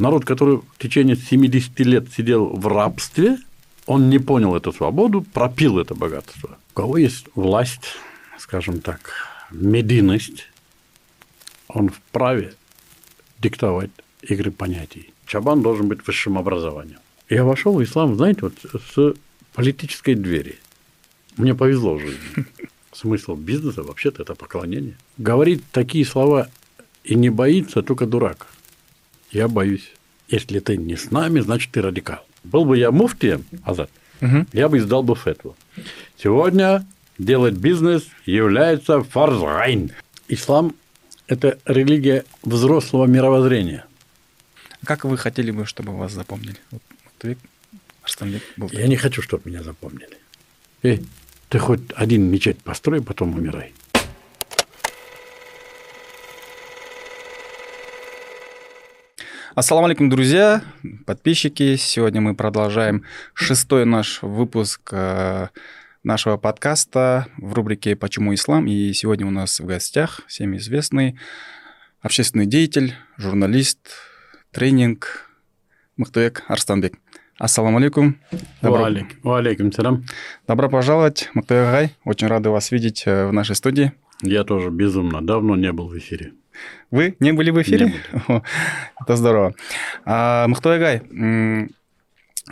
Народ, который в течение 70 лет сидел в рабстве, он не понял эту свободу, пропил это богатство. У кого есть власть, скажем так, медийность, он вправе диктовать игры понятий. Чабан должен быть высшим образованием. Я вошел в ислам, знаете, вот с политической двери. Мне повезло в жизни. Смысл бизнеса вообще-то это поклонение. Говорит такие слова и не боится только дурак. Я боюсь. Если ты не с нами, значит ты радикал. Был бы я муфтием, Азат, угу. я бы издал бы фетву. Сегодня делать бизнес является фарзайн. Ислам – это религия взрослого мировоззрения. Как вы хотели бы, чтобы вас запомнили? Вот, ты, был Я не хочу, чтобы меня запомнили. Эй, ты хоть один мечеть построй, потом умирай. Ассаламу алейкум, друзья, подписчики. Сегодня мы продолжаем шестой наш выпуск э, нашего подкаста в рубрике «Почему ислам?». И сегодня у нас в гостях всем известный общественный деятель, журналист, тренинг Мухтуек Арстанбек. Ассаламу алейкум. Добро... Валейкум салам. Добро пожаловать, Мухтуек Гай. Очень рады вас видеть э, в нашей студии. Я тоже безумно давно не был в эфире. Вы не были в эфире? Были. Это здорово. А, Махтуагай,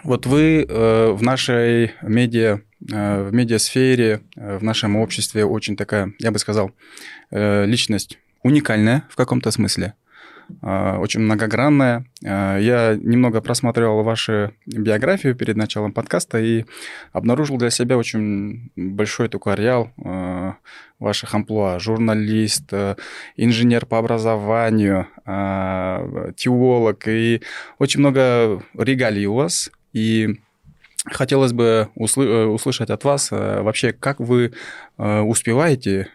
вот вы э, в нашей медиа, э, в медиасфере, э, в нашем обществе очень такая, я бы сказал, личность уникальная в каком-то смысле. А, очень многогранная. А, я немного просматривал вашу биографию перед началом подкаста и обнаружил для себя очень большой такой ареал а, ваших амплуа. Журналист, инженер по образованию, теолог и очень много регалий у вас. И Хотелось бы услы- услышать от вас вообще, как вы успеваете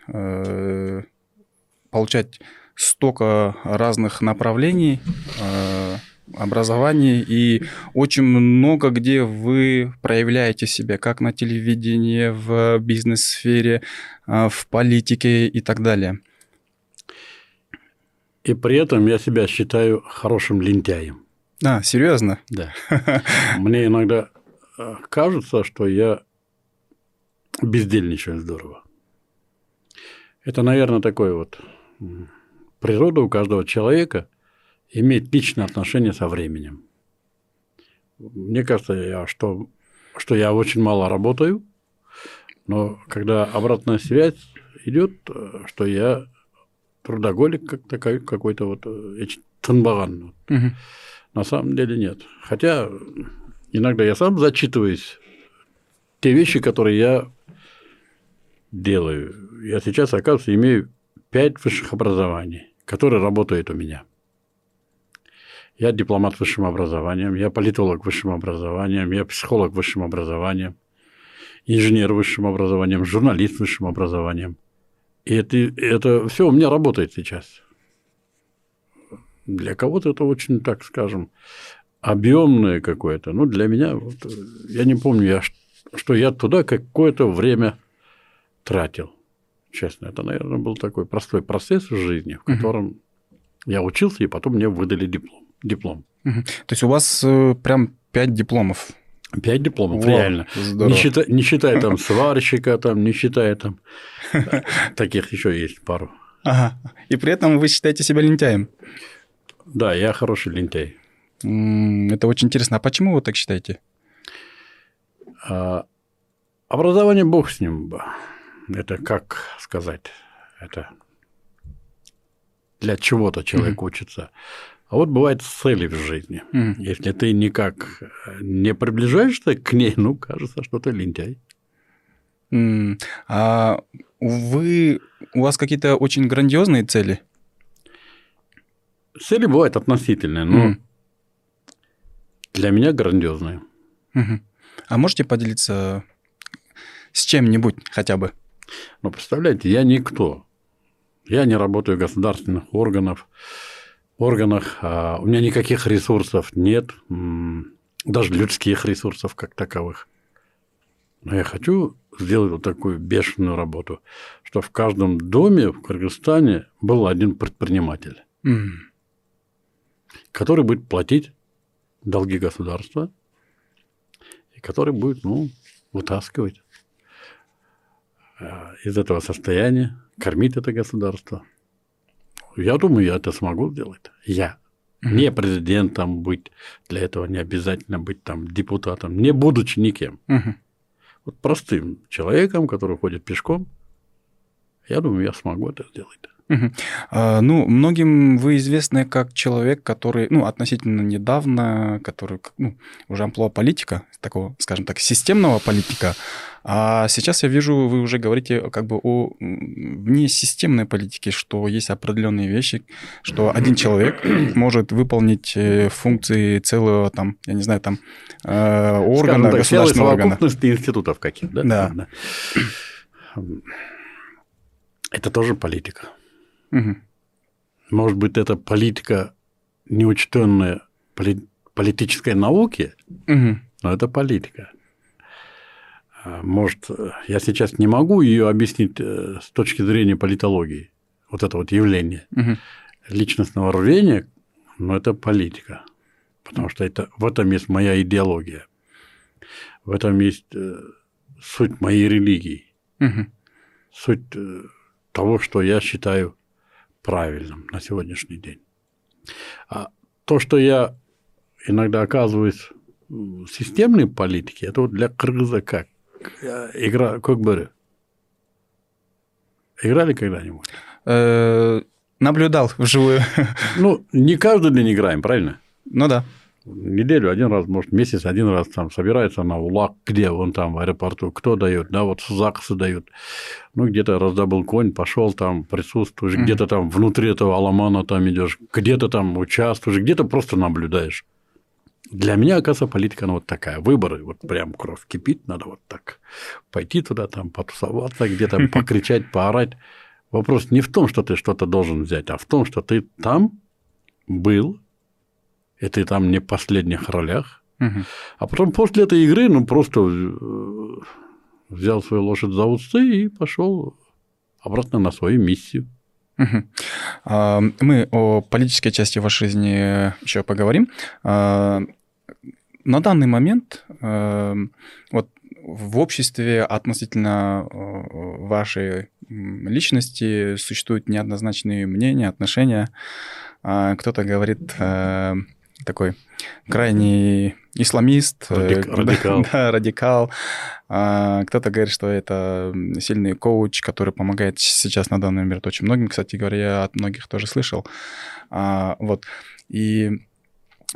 получать столько разных направлений э, образований и очень много где вы проявляете себя, как на телевидении, в бизнес-сфере, э, в политике и так далее. И при этом я себя считаю хорошим лентяем. А, серьезно? Да. Мне иногда э, кажется, что я бездельничаю здорово. Это, наверное, такой вот природа у каждого человека имеет личное отношение со временем. Мне кажется, я, что, что я очень мало работаю, но когда обратная связь идет, что я трудоголик как такой, какой-то вот э, танбаган. Угу. На самом деле нет. Хотя иногда я сам зачитываюсь те вещи, которые я делаю. Я сейчас, оказывается, имею пять высших образований который работает у меня. Я дипломат высшим образованием, я политолог высшим образованием, я психолог высшим образованием, инженер высшим образованием, журналист высшим образованием. И это, это все у меня работает сейчас. Для кого-то это очень, так скажем, объемное какое-то. Ну, для меня, вот, я не помню, я, что я туда какое-то время тратил честно. Это, наверное, был такой простой процесс в жизни, в котором угу. я учился, и потом мне выдали диплом. диплом. Угу. То есть у вас э, прям пять дипломов? Пять дипломов, Во, реально. Не считая, не считая там сварщика, там, не считая там таких еще есть пару. Ага. И при этом вы считаете себя лентяем? Да, я хороший лентяй. Это очень интересно. А почему вы так считаете? А, образование бог с ним это как сказать, это для чего-то человек mm-hmm. учится. А вот бывает цели в жизни. Mm-hmm. Если ты никак не приближаешься к ней, ну, кажется, что ты лентяй. Mm. А вы, у вас какие-то очень грандиозные цели? Цели бывают относительные, но mm. для меня грандиозные. Mm-hmm. А можете поделиться с чем-нибудь хотя бы? Но представляете, я никто. Я не работаю в государственных органах, органах, а у меня никаких ресурсов нет, даже людских ресурсов как таковых. Но я хочу сделать вот такую бешеную работу, что в каждом доме в Кыргызстане был один предприниматель. Mm. который будет платить долги государства, и который будет, ну, вытаскивать из этого состояния, кормить это государство. Я думаю, я это смогу сделать. Я. Не президентом быть, для этого не обязательно быть там депутатом, не будучи никем. Вот простым человеком, который ходит пешком, я думаю, я смогу это сделать. А, ну, многим вы известны как человек, который, ну, относительно недавно, который, ну, уже амплуа политика, такого, скажем так, системного политика, а сейчас я вижу, вы уже говорите как бы о вне системной политике, что есть определенные вещи, что один человек может выполнить э, функции целого там, я не знаю, там э, органа, так, государственного органа. институтов каких, да? Да. да. Это тоже политика. Угу. Может быть, это политика, неучтенная поли- политической науки, угу. но это политика. А, может, я сейчас не могу ее объяснить э, с точки зрения политологии, вот это вот явление угу. личностного рвения, но это политика, потому что это, в этом есть моя идеология, в этом есть э, суть моей религии, угу. суть э, того, что я считаю правильным на сегодняшний день. А то, что я иногда оказываюсь в системной политике, это вот для кыргыза как? Игра, как бы, играли когда-нибудь? Э, наблюдал вживую. Ну, не каждый день играем, правильно? Ну да неделю один раз, может, месяц один раз там собирается на УЛАК, где он там в аэропорту, кто дает, да, вот ЗАГСы дают. Ну, где-то раздобыл конь, пошел там, присутствуешь, mm-hmm. где-то там внутри этого аламана там идешь, где-то там участвуешь, где-то просто наблюдаешь. Для меня, оказывается, политика, она вот такая. Выборы, вот прям кровь кипит, надо вот так пойти туда, там, потусоваться, где-то покричать, поорать. Вопрос не в том, что ты что-то должен взять, а в том, что ты там был, и ты там не в последних ролях. Угу. А потом после этой игры, ну, просто э, взял свою лошадь за усы и пошел обратно на свою миссию. Угу. Мы о политической части вашей жизни еще поговорим. А, на данный момент э, вот в обществе относительно э, вашей личности существуют неоднозначные мнения, отношения. А, кто-то говорит, такой крайний исламист, Радик, э, радикал. Да, радикал. А, кто-то говорит, что это сильный коуч, который помогает сейчас на данный момент очень многим. Кстати говоря, я от многих тоже слышал. А, вот. И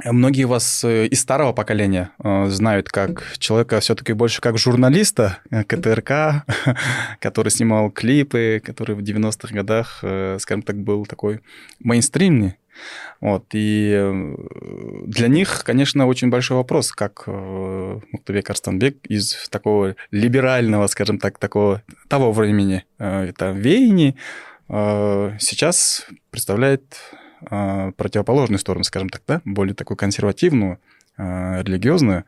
Многие вас э, из старого поколения э, знают как человека все-таки больше как журналиста КТРК, который снимал клипы, который в 90-х годах, скажем так, был такой мейнстримный вот, и э, для них, конечно, очень большой вопрос, как э, Муктубек Арстанбек из такого либерального, скажем так, такого того времени, э, это веяний, сейчас представляет противоположную сторону, скажем так, да, более такую консервативную, религиозную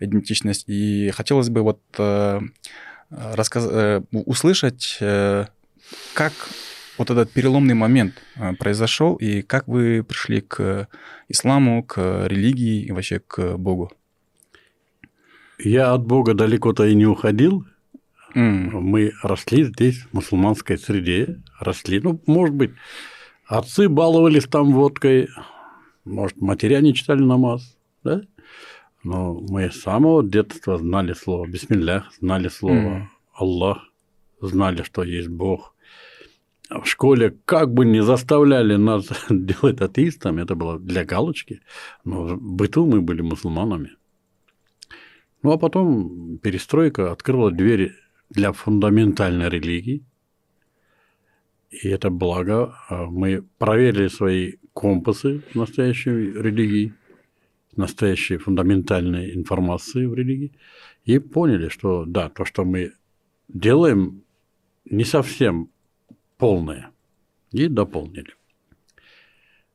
идентичность. И хотелось бы вот рассказ... услышать, как вот этот переломный момент э, произошел, и как вы пришли к исламу, к религии и вообще к Богу? Я от Бога далеко-то и не уходил. Mm. Мы росли здесь, в мусульманской среде, росли. Ну, может быть, отцы баловались там водкой, может, матеря не читали намаз, да? Но мы с самого детства знали слово «Бисмиллях», знали слово mm. «Аллах», знали, что есть Бог в школе как бы не заставляли нас делать атеистами, это было для галочки, но в быту мы были мусульманами. Ну а потом перестройка открыла двери для фундаментальной религии, и это благо. А мы проверили свои компасы настоящей религии, настоящей фундаментальной информации в религии, и поняли, что да, то, что мы делаем, не совсем полное. И дополнили.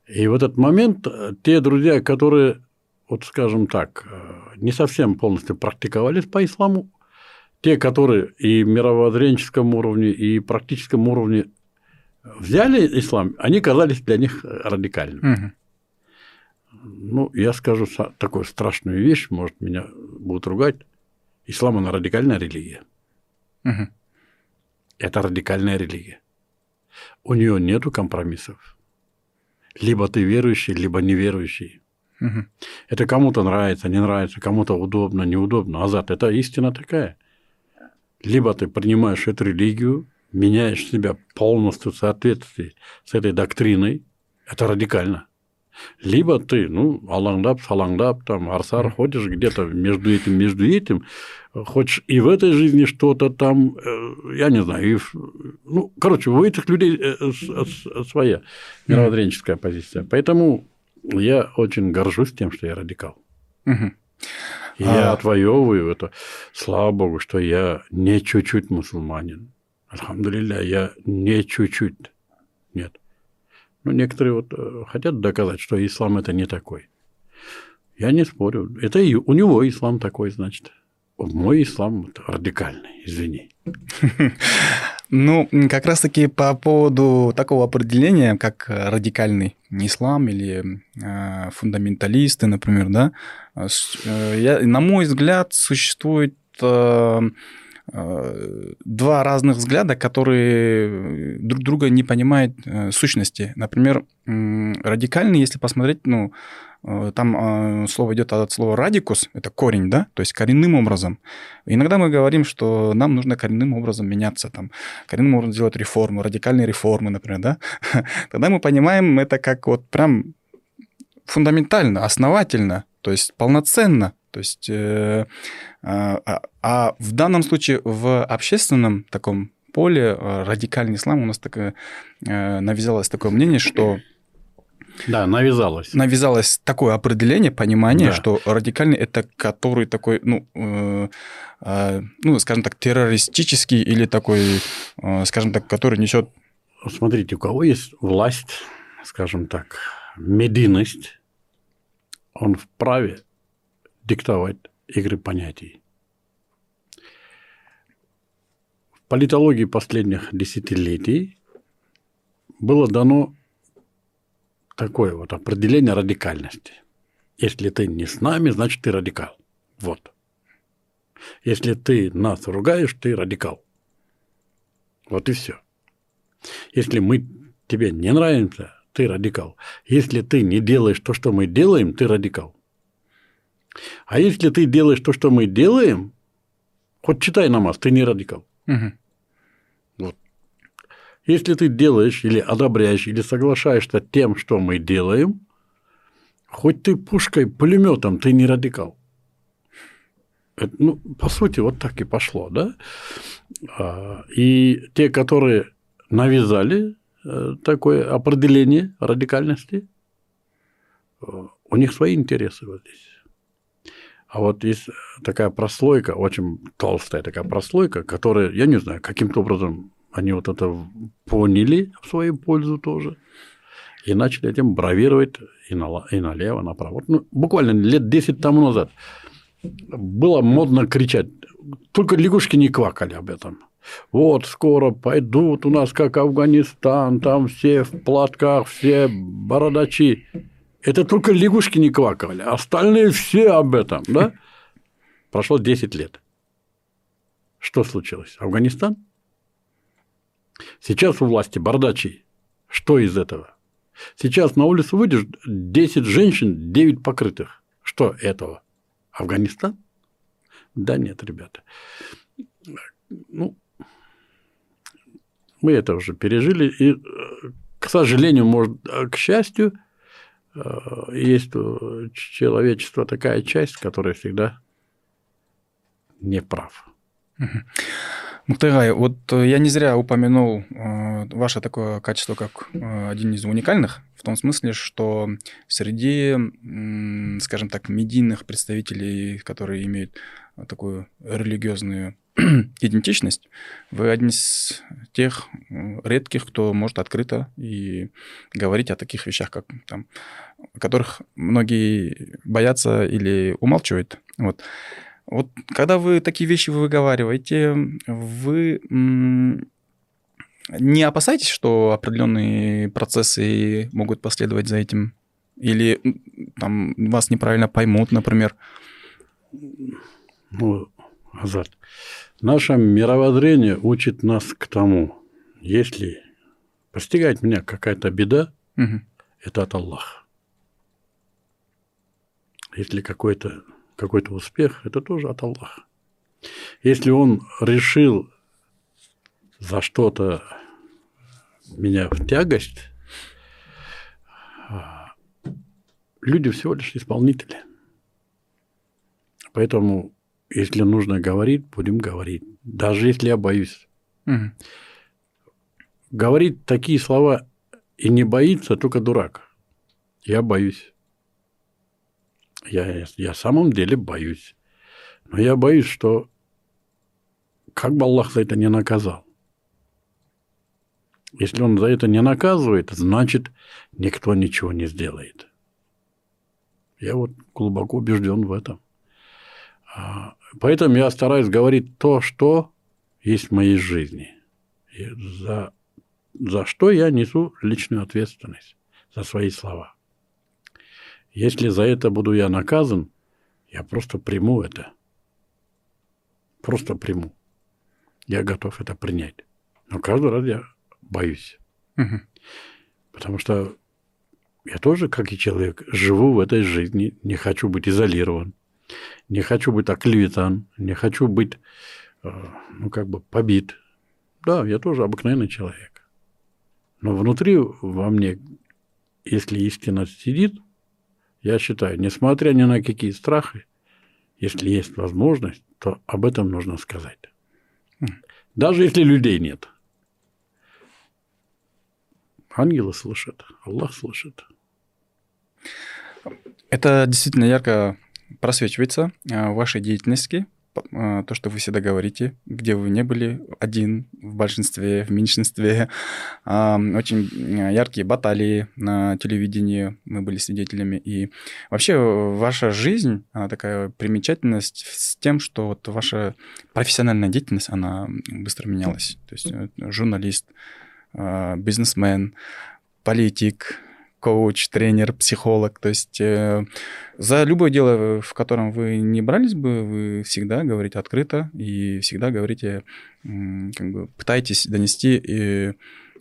И в этот момент э, те друзья, которые, вот скажем так, э, не совсем полностью практиковались по исламу, те, которые и мировоззренческом уровне, и практическом уровне взяли ислам, они казались для них радикальными. Угу. Ну, я скажу такую страшную вещь, может, меня будут ругать. Ислам – она радикальная религия. Угу. Это радикальная религия. У нее нету компромиссов. Либо ты верующий, либо неверующий. Угу. Это кому-то нравится, не нравится, кому-то удобно, неудобно. Азат – это истина такая. Либо ты принимаешь эту религию, меняешь себя полностью в соответствии с этой доктриной, это радикально. Либо ты, ну, алаңдап, салаңдап, там, арсар ходишь где-то между этим, между этим, хочешь и в этой жизни что-то там, э, я не знаю, и, ну, короче, у этих людей э, своя мировоззренческая позиция. Поэтому я очень горжусь тем, что я радикал. Я а... отвоевываю это. Слава Богу, что я не чуть-чуть мусульманин. Альхамдулилля, я не чуть-чуть. Нет. Ну, некоторые вот э, хотят доказать, что ислам это не такой. Я не спорю. Это и у него ислам такой, значит. Мой ислам радикальный, извини. Ну, как раз-таки по поводу такого определения, как радикальный ислам или э, фундаменталисты, например, да, э, я, на мой взгляд, существует э, Э, два разных взгляда, которые друг друга не понимают э, сущности. Например, радикальный, если посмотреть, ну, там слово идет от слова радикус, это корень, да, то есть коренным образом. Иногда мы говорим, что нам нужно коренным образом меняться, там, коренным образом делать реформы, радикальные реформы, например, да. Тогда мы понимаем это как вот прям фундаментально, основательно, то есть полноценно. То есть, э, а, а, а в данном случае в общественном таком поле э, радикальный ислам у нас такое, э, навязалось такое мнение, что да, навязалось. Навязалось такое определение, понимание, да. что радикальный это который такой, ну, э, э, ну, скажем так, террористический или такой, э, скажем так, который несет. Смотрите, у кого есть власть, скажем так, медийность, он вправе диктовать игры понятий. В политологии последних десятилетий было дано такое вот определение радикальности. Если ты не с нами, значит, ты радикал. Вот. Если ты нас ругаешь, ты радикал. Вот и все. Если мы тебе не нравимся, ты радикал. Если ты не делаешь то, что мы делаем, ты радикал. А если ты делаешь то, что мы делаем, хоть читай намаз, ты не радикал. Угу. Если ты делаешь или одобряешь, или соглашаешься тем, что мы делаем, хоть ты пушкой, пулеметом, ты не радикал. Это, ну, по сути, вот так и пошло, да? А, и те, которые навязали э, такое определение радикальности, э, у них свои интересы вот здесь. А вот есть такая прослойка, очень толстая такая прослойка, которая, я не знаю, каким-то образом они вот это поняли в свою пользу тоже и начали этим бравировать и, на, и налево, направо. Ну, буквально лет 10 тому назад было модно кричать, только лягушки не квакали об этом. Вот скоро пойдут у нас как Афганистан, там все в платках, все бородачи. Это только лягушки не квакали, остальные все об этом, да? Прошло 10 лет. Что случилось? Афганистан? Сейчас у власти бардачи. Что из этого? Сейчас на улицу выйдешь 10 женщин, 9 покрытых. Что этого? Афганистан? Да нет, ребята. Ну, мы это уже пережили. И, к сожалению, может, к счастью, Э, есть у человечества такая часть, которая всегда не прав. Мухтайгай, вот э, я не зря упомянул э, ваше такое качество как один из уникальных, в том смысле, что среди, скажем так, медийных представителей, которые имеют такую религиозную идентичность, вы один из тех редких, кто может открыто и говорить о таких вещах, как там, о которых многие боятся или умалчивают. Вот. Вот когда вы такие вещи выговариваете, вы не опасаетесь, что определенные процессы могут последовать за этим? Или там вас неправильно поймут, например? Ну, Азат, наше мировоззрение учит нас к тому, если постигает меня какая-то беда, угу. это от Аллаха. Если какой-то какой успех, это тоже от Аллаха. Если он решил за что-то меня в тягость, а, люди всего лишь исполнители. Поэтому, если нужно говорить, будем говорить. Даже если я боюсь. Угу. Говорить такие слова и не боится только дурак. Я боюсь. Я, я в самом деле боюсь. Но я боюсь, что как бы Аллах за это не наказал. Если он за это не наказывает, значит, никто ничего не сделает. Я вот глубоко убежден в этом. А, поэтому я стараюсь говорить то, что есть в моей жизни. И за, за что я несу личную ответственность за свои слова. Если за это буду я наказан, я просто приму это. Просто приму. Я готов это принять. Но каждый раз я боюсь. Угу. Потому что я тоже, как и человек, живу в этой жизни, не хочу быть изолирован, не хочу быть оклеветан, не хочу быть, э, ну, как бы побит. Да, я тоже обыкновенный человек. Но внутри во мне, если истина сидит, я считаю, несмотря ни на какие страхи, если есть возможность, то об этом нужно сказать. Даже если людей нет. Ангелы слышат, Аллах слышит. Это действительно ярко просвечивается э, в вашей деятельности, то, что вы всегда говорите, где вы не были, один в большинстве, в меньшинстве. Очень э, яркие баталии на телевидении мы были свидетелями. И вообще ваша жизнь, она такая примечательность с тем, что вот ваша профессиональная деятельность, она быстро менялась. То есть журналист, бизнесмен, политик, коуч, тренер, психолог. То есть э, за любое дело, в котором вы не брались бы, вы всегда говорите открыто и всегда говорите, как бы пытаетесь донести и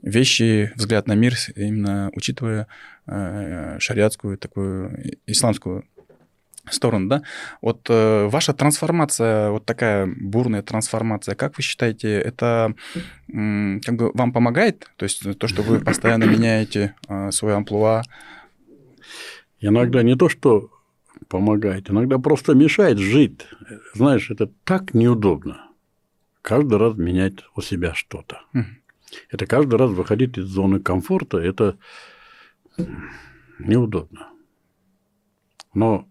вещи, взгляд на мир, именно учитывая э, шариатскую такую исламскую сторону, да. Вот э, ваша трансформация, вот такая бурная трансформация, как вы считаете, это э, как бы вам помогает? То есть то, что вы постоянно меняете э, свой амплуа? Иногда не то, что помогает, иногда просто мешает жить. Знаешь, это так неудобно. Каждый раз менять у себя что-то. Mm. Это каждый раз выходить из зоны комфорта, это неудобно. Но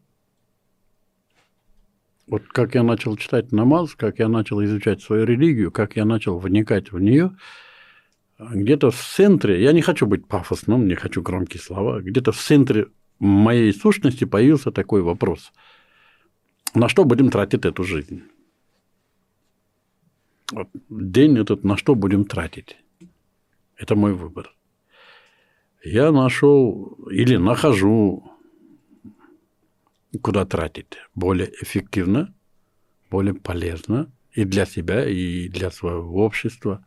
вот как я начал читать намаз, как я начал изучать свою религию, как я начал вникать в нее, где-то в центре, я не хочу быть пафосным, не хочу громкие слова, где-то в центре моей сущности появился такой вопрос. На что будем тратить эту жизнь? Вот день этот на что будем тратить? Это мой выбор. Я нашел или нахожу куда тратить более эффективно, более полезно и для себя, и для своего общества.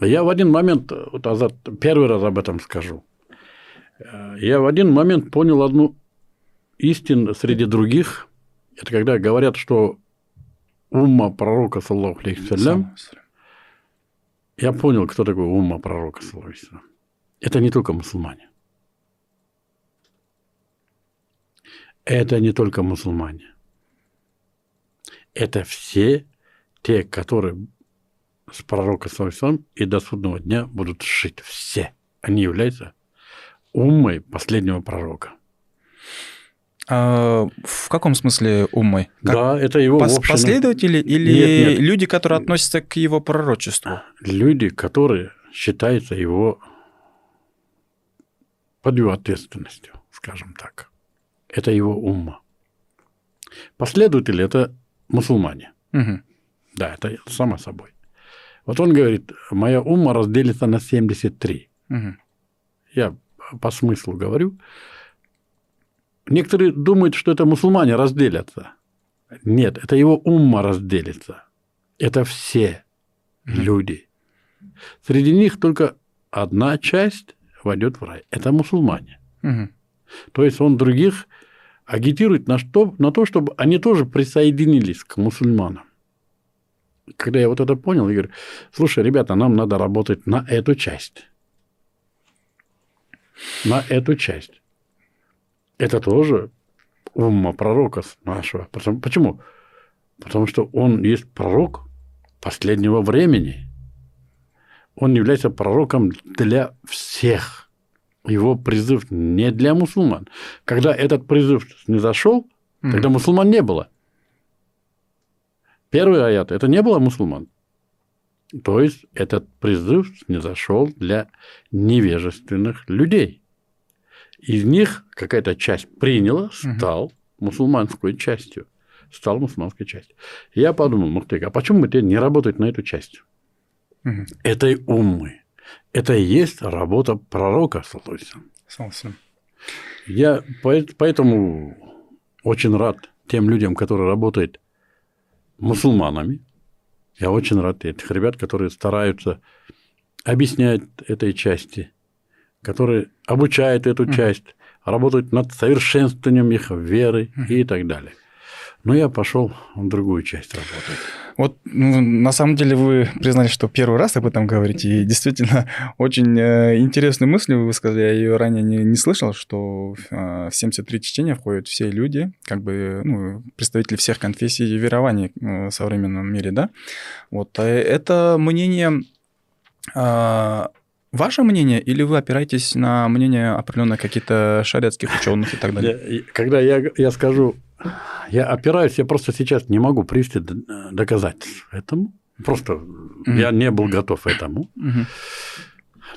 Я в один момент, вот Азат, первый раз об этом скажу, я в один момент понял одну истину среди других. Это когда говорят, что умма пророка, саллаху алейхи я понял, кто такой умма пророка, саллаху Это не только мусульмане. Это не только мусульмане. Это все те, которые с пророка Салисом и до судного дня будут жить. Все. Они являются уммой последнего пророка. А, в каком смысле уммой? Как да, это его пос- Последователи или нет, нет. люди, которые относятся к его пророчеству? Люди, которые считаются его под его ответственностью, скажем так это его умма. Последователи – это мусульмане. Угу. Да, это само собой. Вот он говорит, моя умма разделится на 73. Угу. Я по смыслу говорю, некоторые думают, что это мусульмане разделятся. Нет, это его умма разделится. Это все люди. Среди них только одна часть войдет в рай. Это мусульмане. Мгм. То есть он других агитирует на, что, на то, чтобы они тоже присоединились к мусульманам. Когда я вот это понял, я говорю, слушай, ребята, нам надо работать на эту часть. На эту часть. Это тоже умма пророка нашего. Почему? Потому что он есть пророк последнего времени. Он является пророком для всех. Его призыв не для мусульман. Когда этот призыв не зашел, Мгм. тогда мусульман не было. Первый аят – это не было мусульман. То есть этот призыв не зашел для невежественных людей. Из них какая-то часть приняла, стал мусульманской частью. Стал мусульманской частью. Я подумал, Мухтык, а почему бы тебе не работать на эту часть? Мгм. Этой уммы. Это и есть работа пророка. Согласен. Я поэт- поэтому очень рад тем людям, которые работают мусульманами. Я очень рад этих ребят, которые стараются объяснять этой части, которые обучают эту часть, работают над совершенствованием их веры и так далее. Но я пошел в другую часть работать. Вот ну, на самом деле вы признали, что первый раз об этом говорите, и действительно очень э, интересную мысль вы высказали, я ее ранее не, не слышал, что э, в 73 чтения входят все люди, как бы ну, представители всех конфессий и верований э, в современном мире, да? Вот э, это мнение э, ваше мнение, или вы опираетесь на мнение определенных каких-то шариатских ученых и так далее? Я- когда я, я скажу, я опираюсь, я просто сейчас не могу привести доказательств этому. Просто я не был готов этому. Мгм.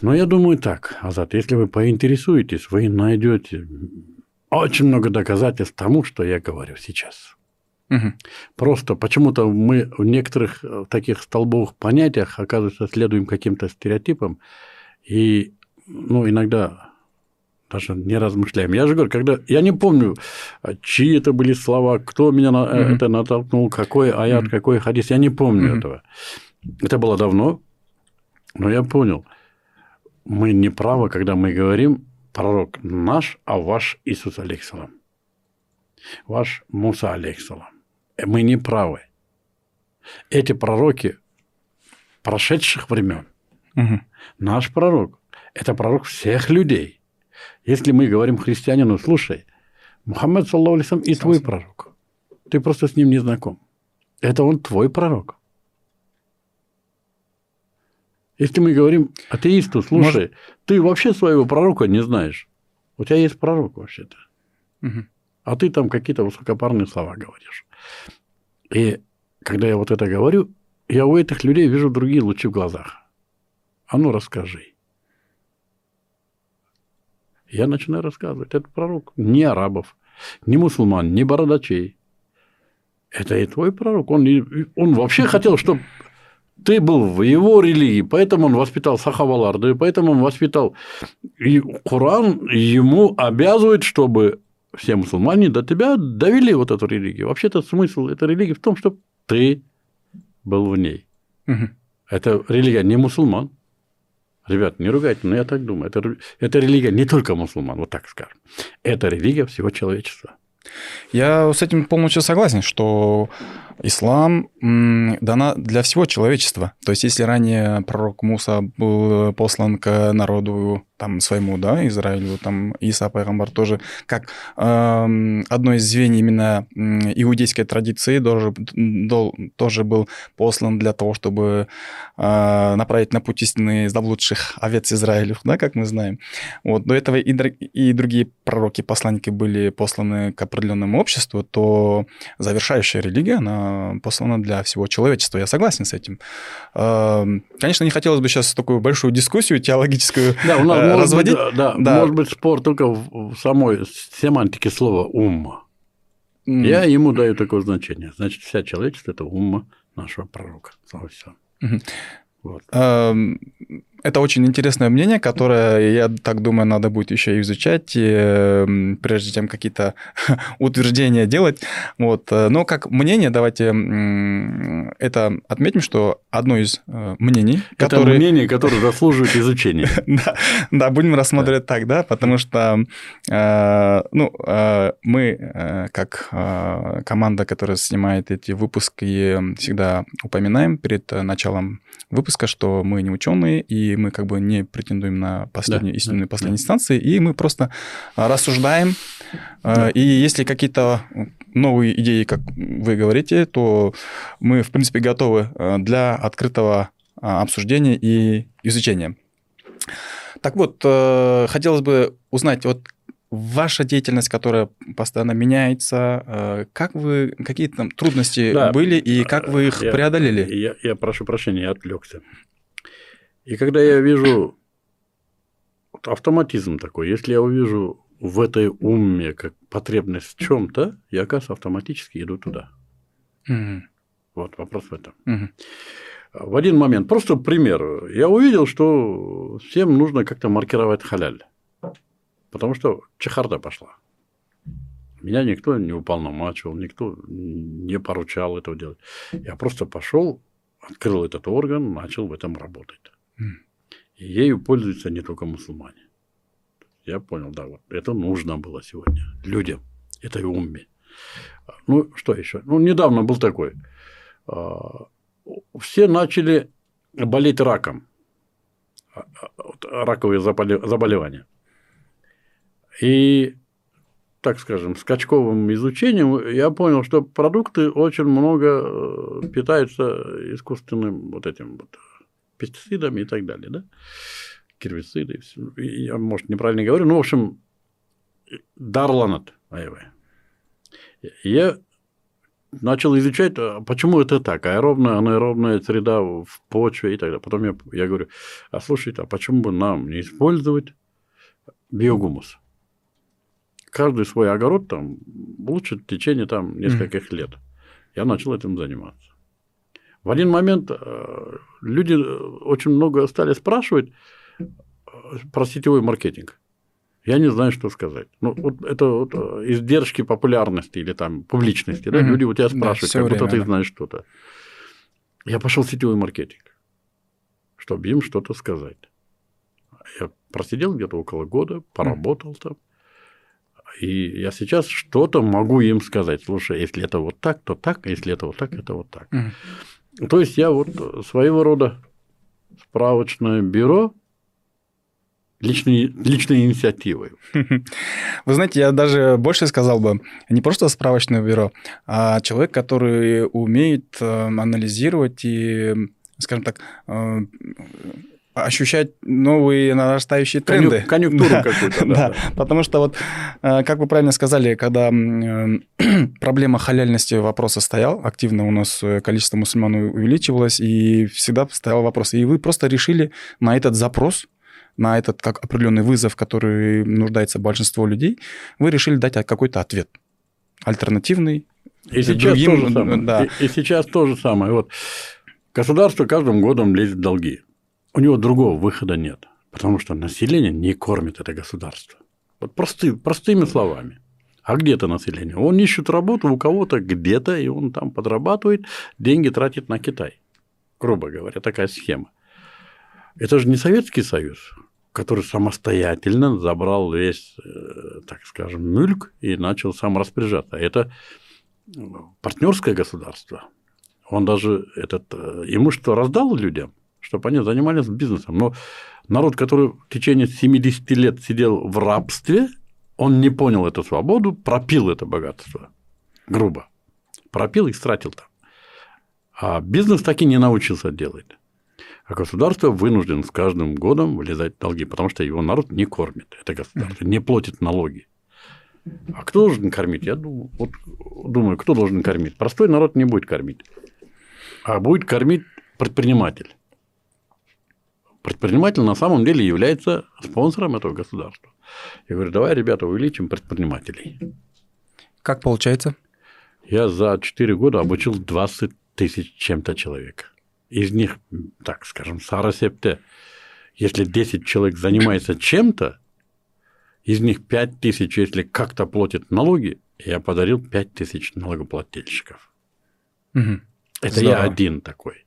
Но я думаю так, Азат, если вы поинтересуетесь, вы найдете очень много доказательств тому, что я говорю сейчас. Мгм. Просто почему-то мы в некоторых э, таких столбовых понятиях, оказывается, следуем каким-то стереотипам, и ну, иногда даже не размышляем. Я же говорю, когда я не помню, а, чьи это были слова, кто меня на Мгм. это натолкнул, какой аят, Мгм. какой хадис, я не помню Мгм. этого. Это было давно, но я понял, мы не правы, когда мы говорим пророк наш, а ваш Иисус алейхиссалам. Ваш Муса алейхиссалам. Э, Мы не правы. Эти пророки прошедших времен, Мгм. наш пророк – это пророк всех людей. Если мы говорим христианину, слушай, Мухаммад, саллаху алейхи вассалям, и твой пророк. Ты просто с ним не знаком. Это он твой пророк. Если мы говорим атеисту, слушай, ты вообще своего пророка не знаешь. У тебя есть пророк вообще-то. Мгм. А ты там какие-то высокопарные слова говоришь. И когда я вот это говорю, я у этих людей вижу другие лучи в глазах. А ну расскажи. Я начинаю рассказывать. Это пророк не арабов, не мусульман, не бородачей. Это и твой пророк. Он, он вообще хотел, чтобы ты был в его религии, поэтому он воспитал сахаваларды, и поэтому он воспитал. И Коран ему обязывает, чтобы все мусульмане до тебя довели вот эту религию. Вообще-то смысл этой религии в том, чтобы ты был в ней. Мгм. Это религия не мусульман. Ребят, не ругайте, но я так думаю. Это, это религия не только мусульман, вот так скажем. Это религия всего человечества. Я с этим полностью согласен, что ислам дана для всего человечества. То есть, если ранее пророк Муса был послан к народу там, своему, да, Израилю, там Иса Пайгамбар тоже, как эм, одно из звеньев именно иудейской традиции тоже, дол- тоже был послан для того, чтобы э, направить на путь истины заблудших овец Израилю, да, как мы знаем. Вот, до этого и, и другие пророки, посланники были посланы к определенному обществу, то завершающая религия, она послана для всего человечества. Я согласен с этим. Эм, Конечно, не хотелось бы сейчас такую большую дискуссию теологическую Да, у нас э, может разводить. быть, да, Да. может быть спор только в самой семантике слова «умма». М, Я ему даю такое значение. Значит, вся человечество – это умма нашего пророка. Слава. Мгм. Вот. Эм, это очень интересное мнение, которое, я так думаю, надо будет еще изучать, и, прежде чем какие-то утверждения делать. Вот. Но как мнение, давайте это отметим, что одно из э, мнений, это которые... мнение, которое заслуживает изучения. да, да, будем рассматривать так, да, потому что э, ну, э, мы, как команда, которая снимает эти выпуски, всегда упоминаем перед началом выпуска, что мы не ученые, и мы как бы не претендуем на последнюю да, истинную да, последней да. инстанции, и мы просто рассуждаем. Да. И если какие-то новые идеи, как вы говорите, то мы, в принципе, готовы для открытого обсуждения и изучения. Так вот, э, хотелось бы узнать, вот ваша деятельность, которая постоянно меняется, э, как вы, какие там трудности да. были и как вы их я, преодолели? Я, я прошу прощения, я отвлекся. И когда я вижу автоматизм такой, если я увижу в этой уме как потребность в чем-то, я, оказывается, автоматически иду туда. Угу. Вот вопрос в этом. Угу. В один момент, просто пример, я увидел, что всем нужно как-то маркировать халяль. Потому что чехарда пошла. Меня никто не уполномачивал, никто не поручал этого делать. Я просто пошел, открыл этот орган, начал в этом работать. И ею пользуются не только мусульмане. Я понял, да, вот это нужно было сегодня людям, этой умме. Ну, что еще? Ну, недавно был такой. А, все начали болеть раком. А, а, раковые заболевания. И, так скажем, скачковым изучением я понял, что продукты очень много э, питаются искусственным вот этим вот пестицидами и так далее, да, гербициды. Я, может, неправильно говорю, но, в общем, дарланат. Я начал изучать, а почему это так, аэробная, анаэробная среда в почве и так далее. Потом я, я говорю, а слушайте, а почему бы нам не использовать биогумус? каждый свой огород там улучшит в течение там нескольких mm. лет. Я начал этим заниматься. В один момент э, люди очень много стали спрашивать э, про сетевой маркетинг. Я не знаю, что сказать. Ну, вот это вот э, издержки популярности или там публичности. Да? Mm-hmm. Люди у тебя спрашивают, да, как время, будто ты знаешь что-то. Я пошел в сетевой маркетинг, чтобы им что-то сказать. Я просидел где-то около года, поработал mm-hmm. там. И я сейчас что-то могу им сказать. Слушай, если это вот так, то так, а если это вот так, это вот так. Mm. То есть я вот своего рода справочное бюро личной, личной инициативой. Вы знаете, я даже больше сказал бы, не просто справочное бюро, а человек, который умеет э, анализировать и, скажем так, э, ощущать новые нарастающие тренды. Конъюнктуру да, какую-то. Да, да, потому что вот, э, как вы правильно сказали, когда э, проблема халяльности вопроса стоял, активно у нас э, количество мусульман увеличивалось, и всегда стоял вопрос. И вы просто решили на этот запрос, на этот как определенный вызов, который нуждается большинство людей, вы решили дать какой-то ответ альтернативный. И сейчас другим, то же самое. Да. И, и сейчас то же самое. Вот государство каждым годом лезет в долги у него другого выхода нет, потому что население не кормит это государство. Вот просты, простыми словами. А где это население? Он ищет работу у кого-то где-то, и он там подрабатывает, деньги тратит на Китай. Грубо говоря, такая схема. Это же не Советский Союз, который самостоятельно забрал весь, э, так скажем, мюльк и начал сам распоряжаться. Это партнерское государство. Он даже этот э, имущество раздал людям, чтобы они занимались бизнесом. Но народ, который в течение 70 лет сидел в рабстве, он не понял эту свободу, пропил это богатство. Грубо. Пропил и стратил там. А бизнес так и не научился делать. А государство вынуждено с каждым годом вылезать в долги, потому что его народ не кормит, это государство, не платит налоги. А кто должен кормить? Я думаю, вот, думаю, кто должен кормить? Простой народ не будет кормить, а будет кормить предприниматель предприниматель на самом деле является спонсором этого государства. Я говорю, давай, ребята, увеличим предпринимателей. Как получается? Я за 4 года обучил 20 тысяч чем-то человек. Из них, так скажем, Сарасепте Если 10 человек занимается чем-то, из них 5 тысяч, если как-то платят налоги, я подарил 5 тысяч налогоплательщиков. Угу. Это Здорово. я один такой.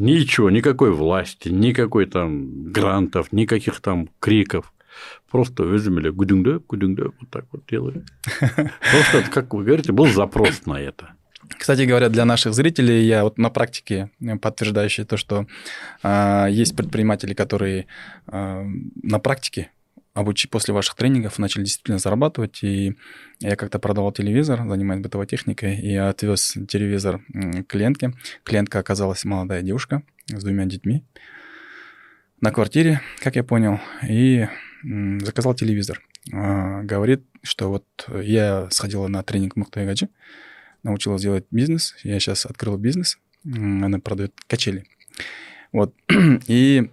Ничего, никакой власти, никакой там грантов, никаких там криков. Просто возьмели гудюнгда, гудюнгда, вот так вот делали. Просто, как вы говорите, был запрос на это. Кстати говоря, для наших зрителей, я вот на практике подтверждающий то, что э, есть предприниматели, которые э, на практике обучи после ваших тренингов начали действительно зарабатывать, и я как-то продавал телевизор, занимаюсь бытовой техникой, и отвез телевизор клиентке. Клиентка оказалась молодая девушка с двумя детьми на квартире, как я понял, и заказал телевизор. А, говорит, что вот я сходила на тренинг Мухтайгаджи, научилась делать бизнес, я сейчас открыл бизнес, она продает качели. Вот, и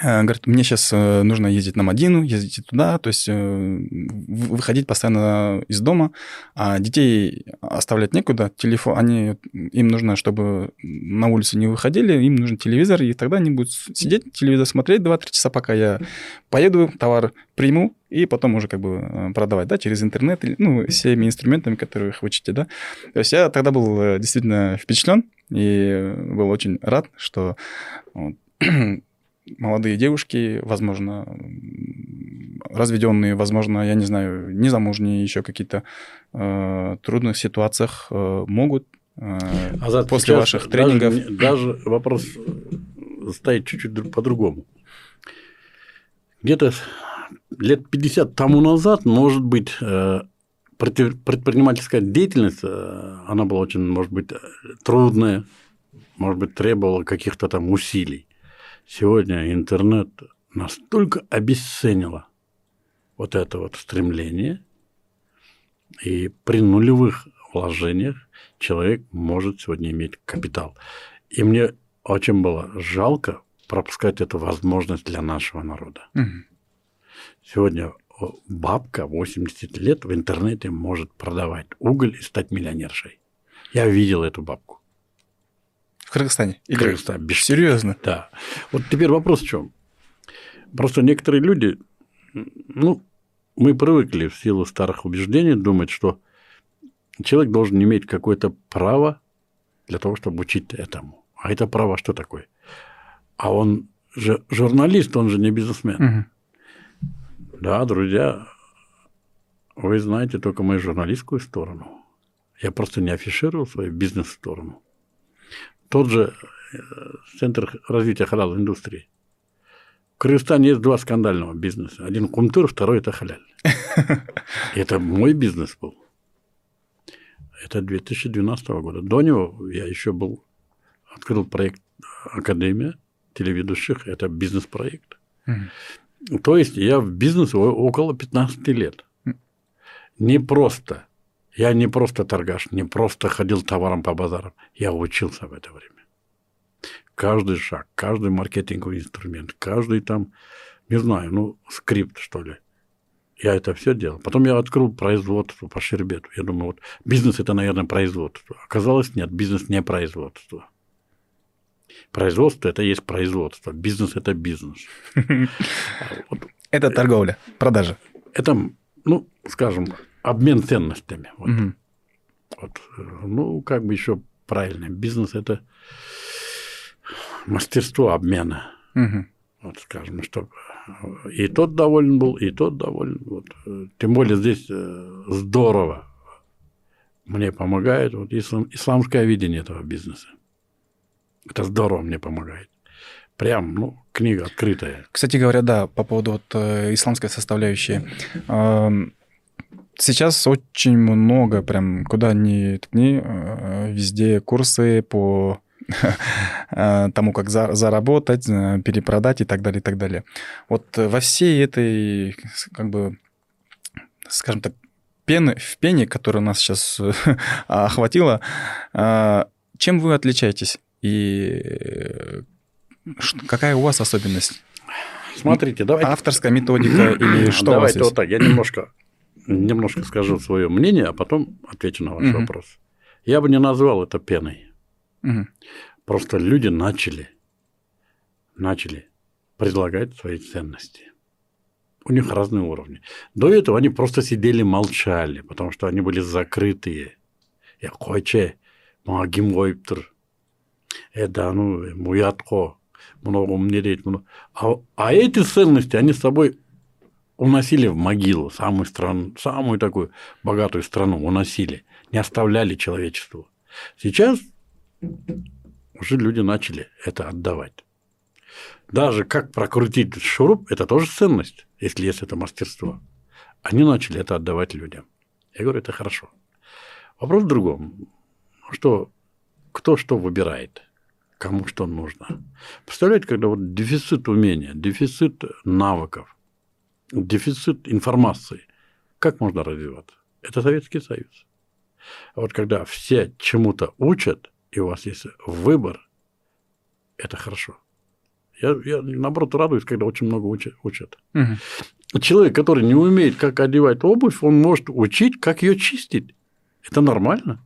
говорит, мне сейчас э, нужно ездить на Мадину, ездить туда, то есть э, выходить постоянно из дома, а детей оставлять некуда, телефон, они, им нужно, чтобы на улицу не выходили, им нужен телевизор, и тогда они будут сидеть, телевизор смотреть 2-3 часа, пока я поеду, товар приму, и потом уже как бы продавать, да, через интернет, ну, всеми инструментами, которые вы учите, да. То есть я тогда был действительно впечатлен и был очень рад, что вот, молодые девушки, возможно, разведенные, возможно, я не знаю, незамужние, еще какие-то э, трудных ситуациях э, могут э, Азат, после ваших тренингов. Даже, даже вопрос стоит чуть-чуть по-другому. Где-то лет 50 тому назад, может быть, э, предпринимательская деятельность, э, она была очень, может быть, трудная, может быть, требовала каких-то там усилий сегодня интернет настолько обесценило вот это вот стремление, и при нулевых вложениях человек может сегодня иметь капитал. И мне очень было жалко пропускать эту возможность для нашего народа. Угу. Сегодня бабка 80 лет в интернете может продавать уголь и стать миллионершей. Я видел эту бабку. Кыргызстане? Или... Кыргызстан. Без... Серьезно? Да. Вот теперь вопрос в чем? Просто некоторые люди, ну, мы привыкли в силу старых убеждений думать, что человек должен иметь какое-то право для того, чтобы учить этому. А это право что такое? А он же журналист, он же не бизнесмен. Угу. Да, друзья, вы знаете только мою журналистскую сторону. Я просто не афишировал свою бизнес-сторону тот же э, Центр развития халал индустрии. В Кыргызстане есть два скандального бизнеса. Один кумтур, второй это халяль. Это мой бизнес был. Это 2012 года. До него я еще был, открыл проект Академия телеведущих. Это бизнес-проект. То есть я в бизнесе около 15 лет. Не просто я не просто торгаш, не просто ходил товаром по базарам. Я учился в это время. Каждый шаг, каждый маркетинговый инструмент, каждый там, не знаю, ну, скрипт, что ли. Я это все делал. Потом я открыл производство по Шербету. Я думаю, вот бизнес это, наверное, производство. Оказалось, нет, бизнес не производство. Производство это есть производство, бизнес это бизнес. Это торговля, продажа. Это, ну, скажем, обмен ценностями. Вот. Угу. Вот. Ну, как бы еще правильно. Бизнес это мастерство обмена. Угу. Вот, скажем, чтобы и тот доволен был, и тот доволен. Вот. Тем более здесь э, здорово мне помогает вот ислам, исламское видение этого бизнеса. Это здорово мне помогает. Прям, ну, книга открытая. Кстати говоря, да, по поводу вот, э, исламской составляющей. Э, Сейчас очень много, прям куда ни ткни, э, везде курсы по э, тому, как за, заработать, э, перепродать и так далее, и так далее. Вот во всей этой, как бы, скажем так, пены, в пене, которая нас сейчас охватила, чем вы отличаетесь и какая у вас особенность? Смотрите, давайте... Авторская методика или что Давайте у вас есть? вот так, я немножко немножко скажу свое мнение, а потом отвечу на ваш угу. вопрос. Я бы не назвал это пеной. Угу. Просто люди начали, начали предлагает свои ценности. У них разные уровни. До этого они просто сидели, молчали, потому что они были закрытые. Я койче, магим гойыптыр. Э, да, ну, муятко, много умнереть. А, а эти ценности, они с собой уносили в могилу, самую страну, самую такую богатую страну уносили, не оставляли человечеству. Сейчас уже люди начали это отдавать. Даже как прокрутить шуруп – это тоже ценность, если есть это мастерство. Они начали это отдавать людям. Я говорю, это хорошо. Вопрос в другом. Что, кто что выбирает, кому что нужно. Представляете, когда вот дефицит умения, дефицит навыков, дефицит информации, как можно развиваться? Это Советский Союз. А вот когда все чему-то учат, и у вас есть выбор, это хорошо. Я, я наоборот радуюсь, когда очень много учат. учат. Угу. Человек, который не умеет, как одевать обувь, он может учить, как ее чистить. Это нормально.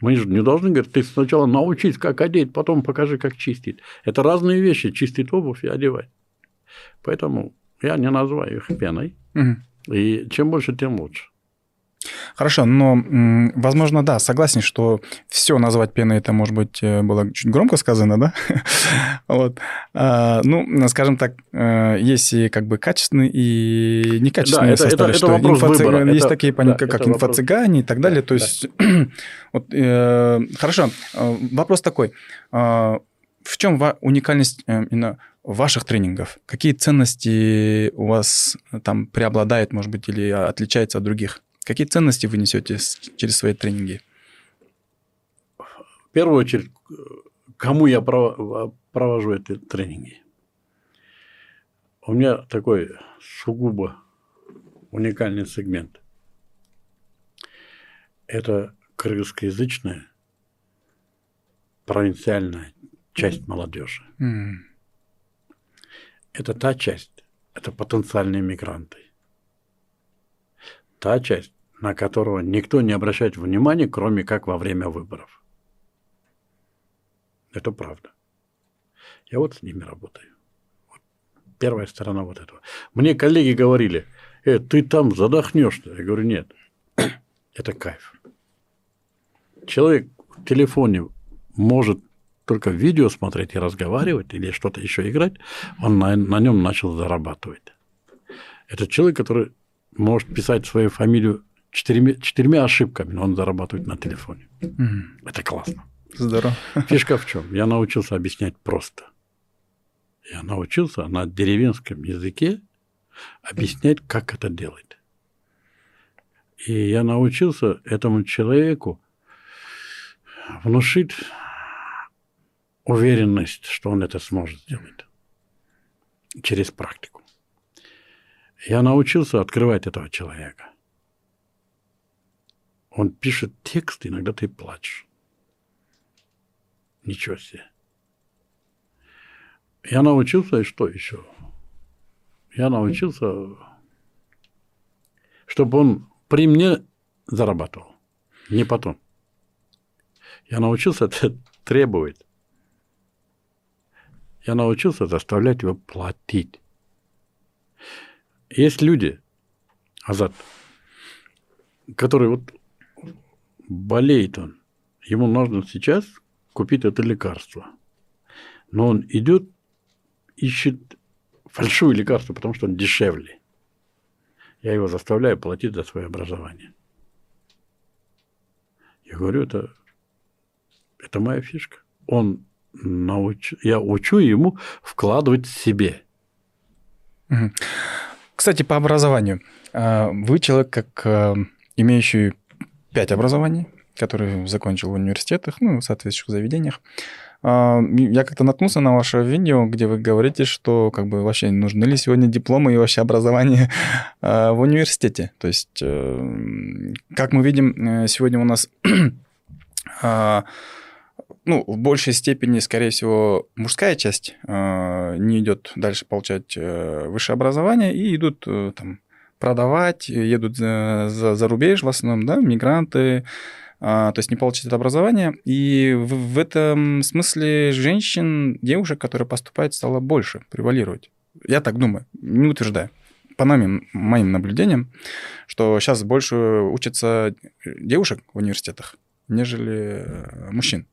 Мы же не должны говорить, ты сначала научись, как одеть, потом покажи, как чистить. Это разные вещи, чистить обувь и одевать. Поэтому я не называю их пеной. Угу. И чем больше, тем лучше. Хорошо, но, возможно, да, согласен, что все назвать пеной, это, может быть, э, было чуть громко сказано, да? вот. А, ну, скажем так, э, есть и как бы качественные и некачественные да, составы, это, что это инфо выбора. есть это, такие понятия, да, как инфо-цыгане и так далее. Да, то есть, да. вот, э, хорошо, вопрос такой. Э, в чем уникальность именно ваших тренингов? Какие ценности у вас там преобладают, может быть, или отличаются от других? Какие ценности вы несете через свои тренинги? В первую очередь, кому я провожу эти тренинги? У меня такой сугубо уникальный сегмент. Это кыргызскоязычная провинциальная часть молодежи. Mm. Это та часть, это потенциальные мигранты та часть, на которого никто не обращает внимания, кроме как во время выборов. Это правда. Я вот с ними работаю. Вот первая сторона вот этого. Мне коллеги говорили, э, ты там задохнешься. Я говорю, нет, это кайф. Человек в телефоне может только видео смотреть и разговаривать или что-то еще играть, он на, на нем начал зарабатывать. Это человек, который может писать свою фамилию четырьмя, четырьмя ошибками, но он зарабатывает на телефоне. Mm. Это классно. Здорово. Фишка в чем? Я научился объяснять просто. Я научился на деревенском языке объяснять, как это делать. И я научился этому человеку внушить уверенность, что он это сможет сделать через практику. Я научился открывать этого человека. Он пишет текст, иногда ты плачешь. Ничего себе. Я научился, и что еще? Я научился, чтобы он при мне зарабатывал, не потом. Я научился это требовать. Я научился заставлять его платить. Есть люди, Азат, который вот болеет он, ему нужно сейчас купить это лекарство. Но он идет, ищет фальшивое лекарство, потому что он дешевле. Я его заставляю платить за свое образование. Я говорю, это, это моя фишка. Он науч... Я учу ему вкладывать в себе. Кстати, по образованию. А, вы человек, как а, имеющий пять образований, который закончил в университетах, ну, в соответствующих заведениях. А, я как-то наткнулся на ваше видео, где вы говорите, что как бы вообще нужны ли сегодня дипломы и вообще образование в университете. То есть, э, как мы видим, э, сегодня у нас ну, в большей степени, скорее всего, мужская часть э, не идет дальше получать э, высшее образование и идут э, там продавать, едут за, за, за рубеж в основном, да, мигранты, а, то есть не получить это образование. И в, в этом смысле женщин, девушек, которые поступают, стало больше превалировать. Я так думаю, не утверждаю. По моим, моим наблюдениям, что сейчас больше учатся девушек в университетах, нежели э, мужчин.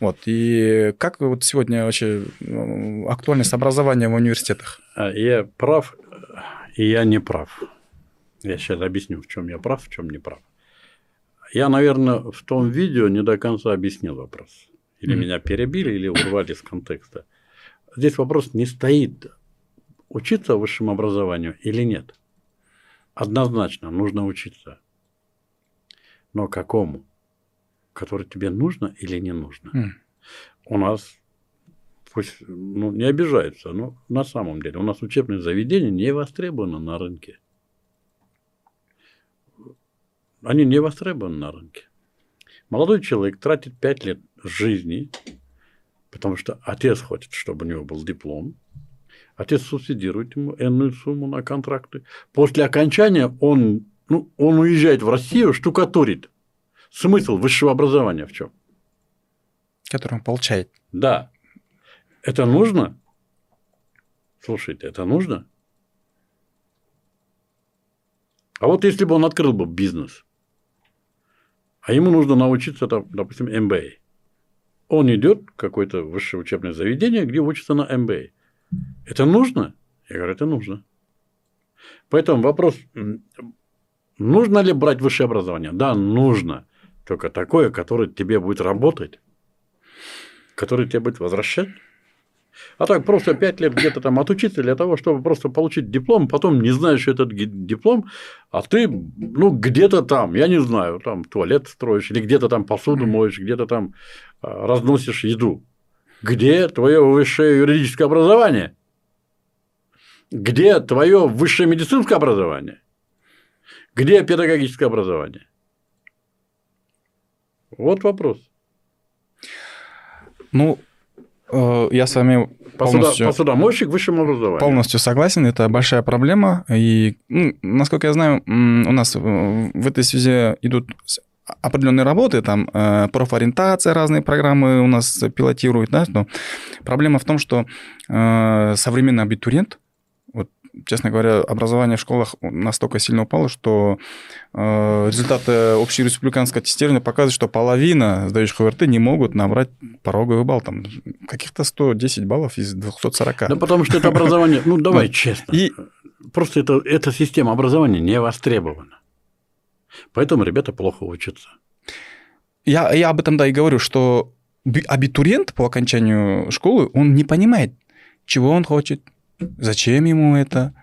Вот. И как вот сегодня вообще актуальность образования в университетах? А, я прав, и я не прав. Я сейчас объясню, в чем я прав, в чем не прав. Я, наверное, в том видео не до конца объяснил вопрос. Или mm. меня перебили, или урвали из контекста. Здесь вопрос не стоит, учиться высшему образованию или нет. Однозначно нужно учиться. Но какому? Который тебе нужно или не нужно? Mm. У нас, пусть ну, не обижаются, но на самом деле у нас учебное заведение не востребовано на рынке они не востребованы на рынке. Молодой человек тратит 5 лет жизни, потому что отец хочет, чтобы у него был диплом. Отец субсидирует ему энную сумму на контракты. После окончания он, ну, он уезжает в Россию, штукатурит. Смысл высшего образования в чем? Который он получает. Да. Это нужно? Слушайте, это нужно? А вот если бы он открыл бы бизнес, а ему нужно научиться, там, допустим, MBA. Он идет в какое-то высшее учебное заведение, где учится на MBA. Это нужно? Я говорю, это нужно. Поэтому вопрос, нужно ли брать высшее образование? Да, нужно. Только такое, которое тебе будет работать, которое тебе будет возвращать. А так просто 5 лет где-то там отучиться для того, чтобы просто получить диплом, потом не знаешь этот диплом, а ты, ну, где-то там, я не знаю, там туалет строишь, или где-то там посуду моешь, где-то там а, разносишь еду. Где твое высшее юридическое образование? Где твое высшее медицинское образование? Где педагогическое образование? Вот вопрос. Ну, Э, я с вами полностью... Посудомойщик высшем образовании. Полностью согласен, это большая проблема. И, ну, насколько я знаю, у нас в этой связи идут определенные работы, там э, профориентация, разные программы у нас пилотируют, да, но проблема в том, что э, современный абитуриент, честно говоря, образование в школах настолько сильно упало, что э, результаты общереспубликанского тестирования показывают, что половина сдающих ОРТ не могут набрать пороговый балл, там каких-то 110 баллов из 240. Да потому что это образование, ну давай честно, и... просто это, эта система образования не востребована. Поэтому ребята плохо учатся. Я, я об этом, да, и говорю, что абитуриент по окончанию школы, он не понимает, чего он хочет, Зачем ему это?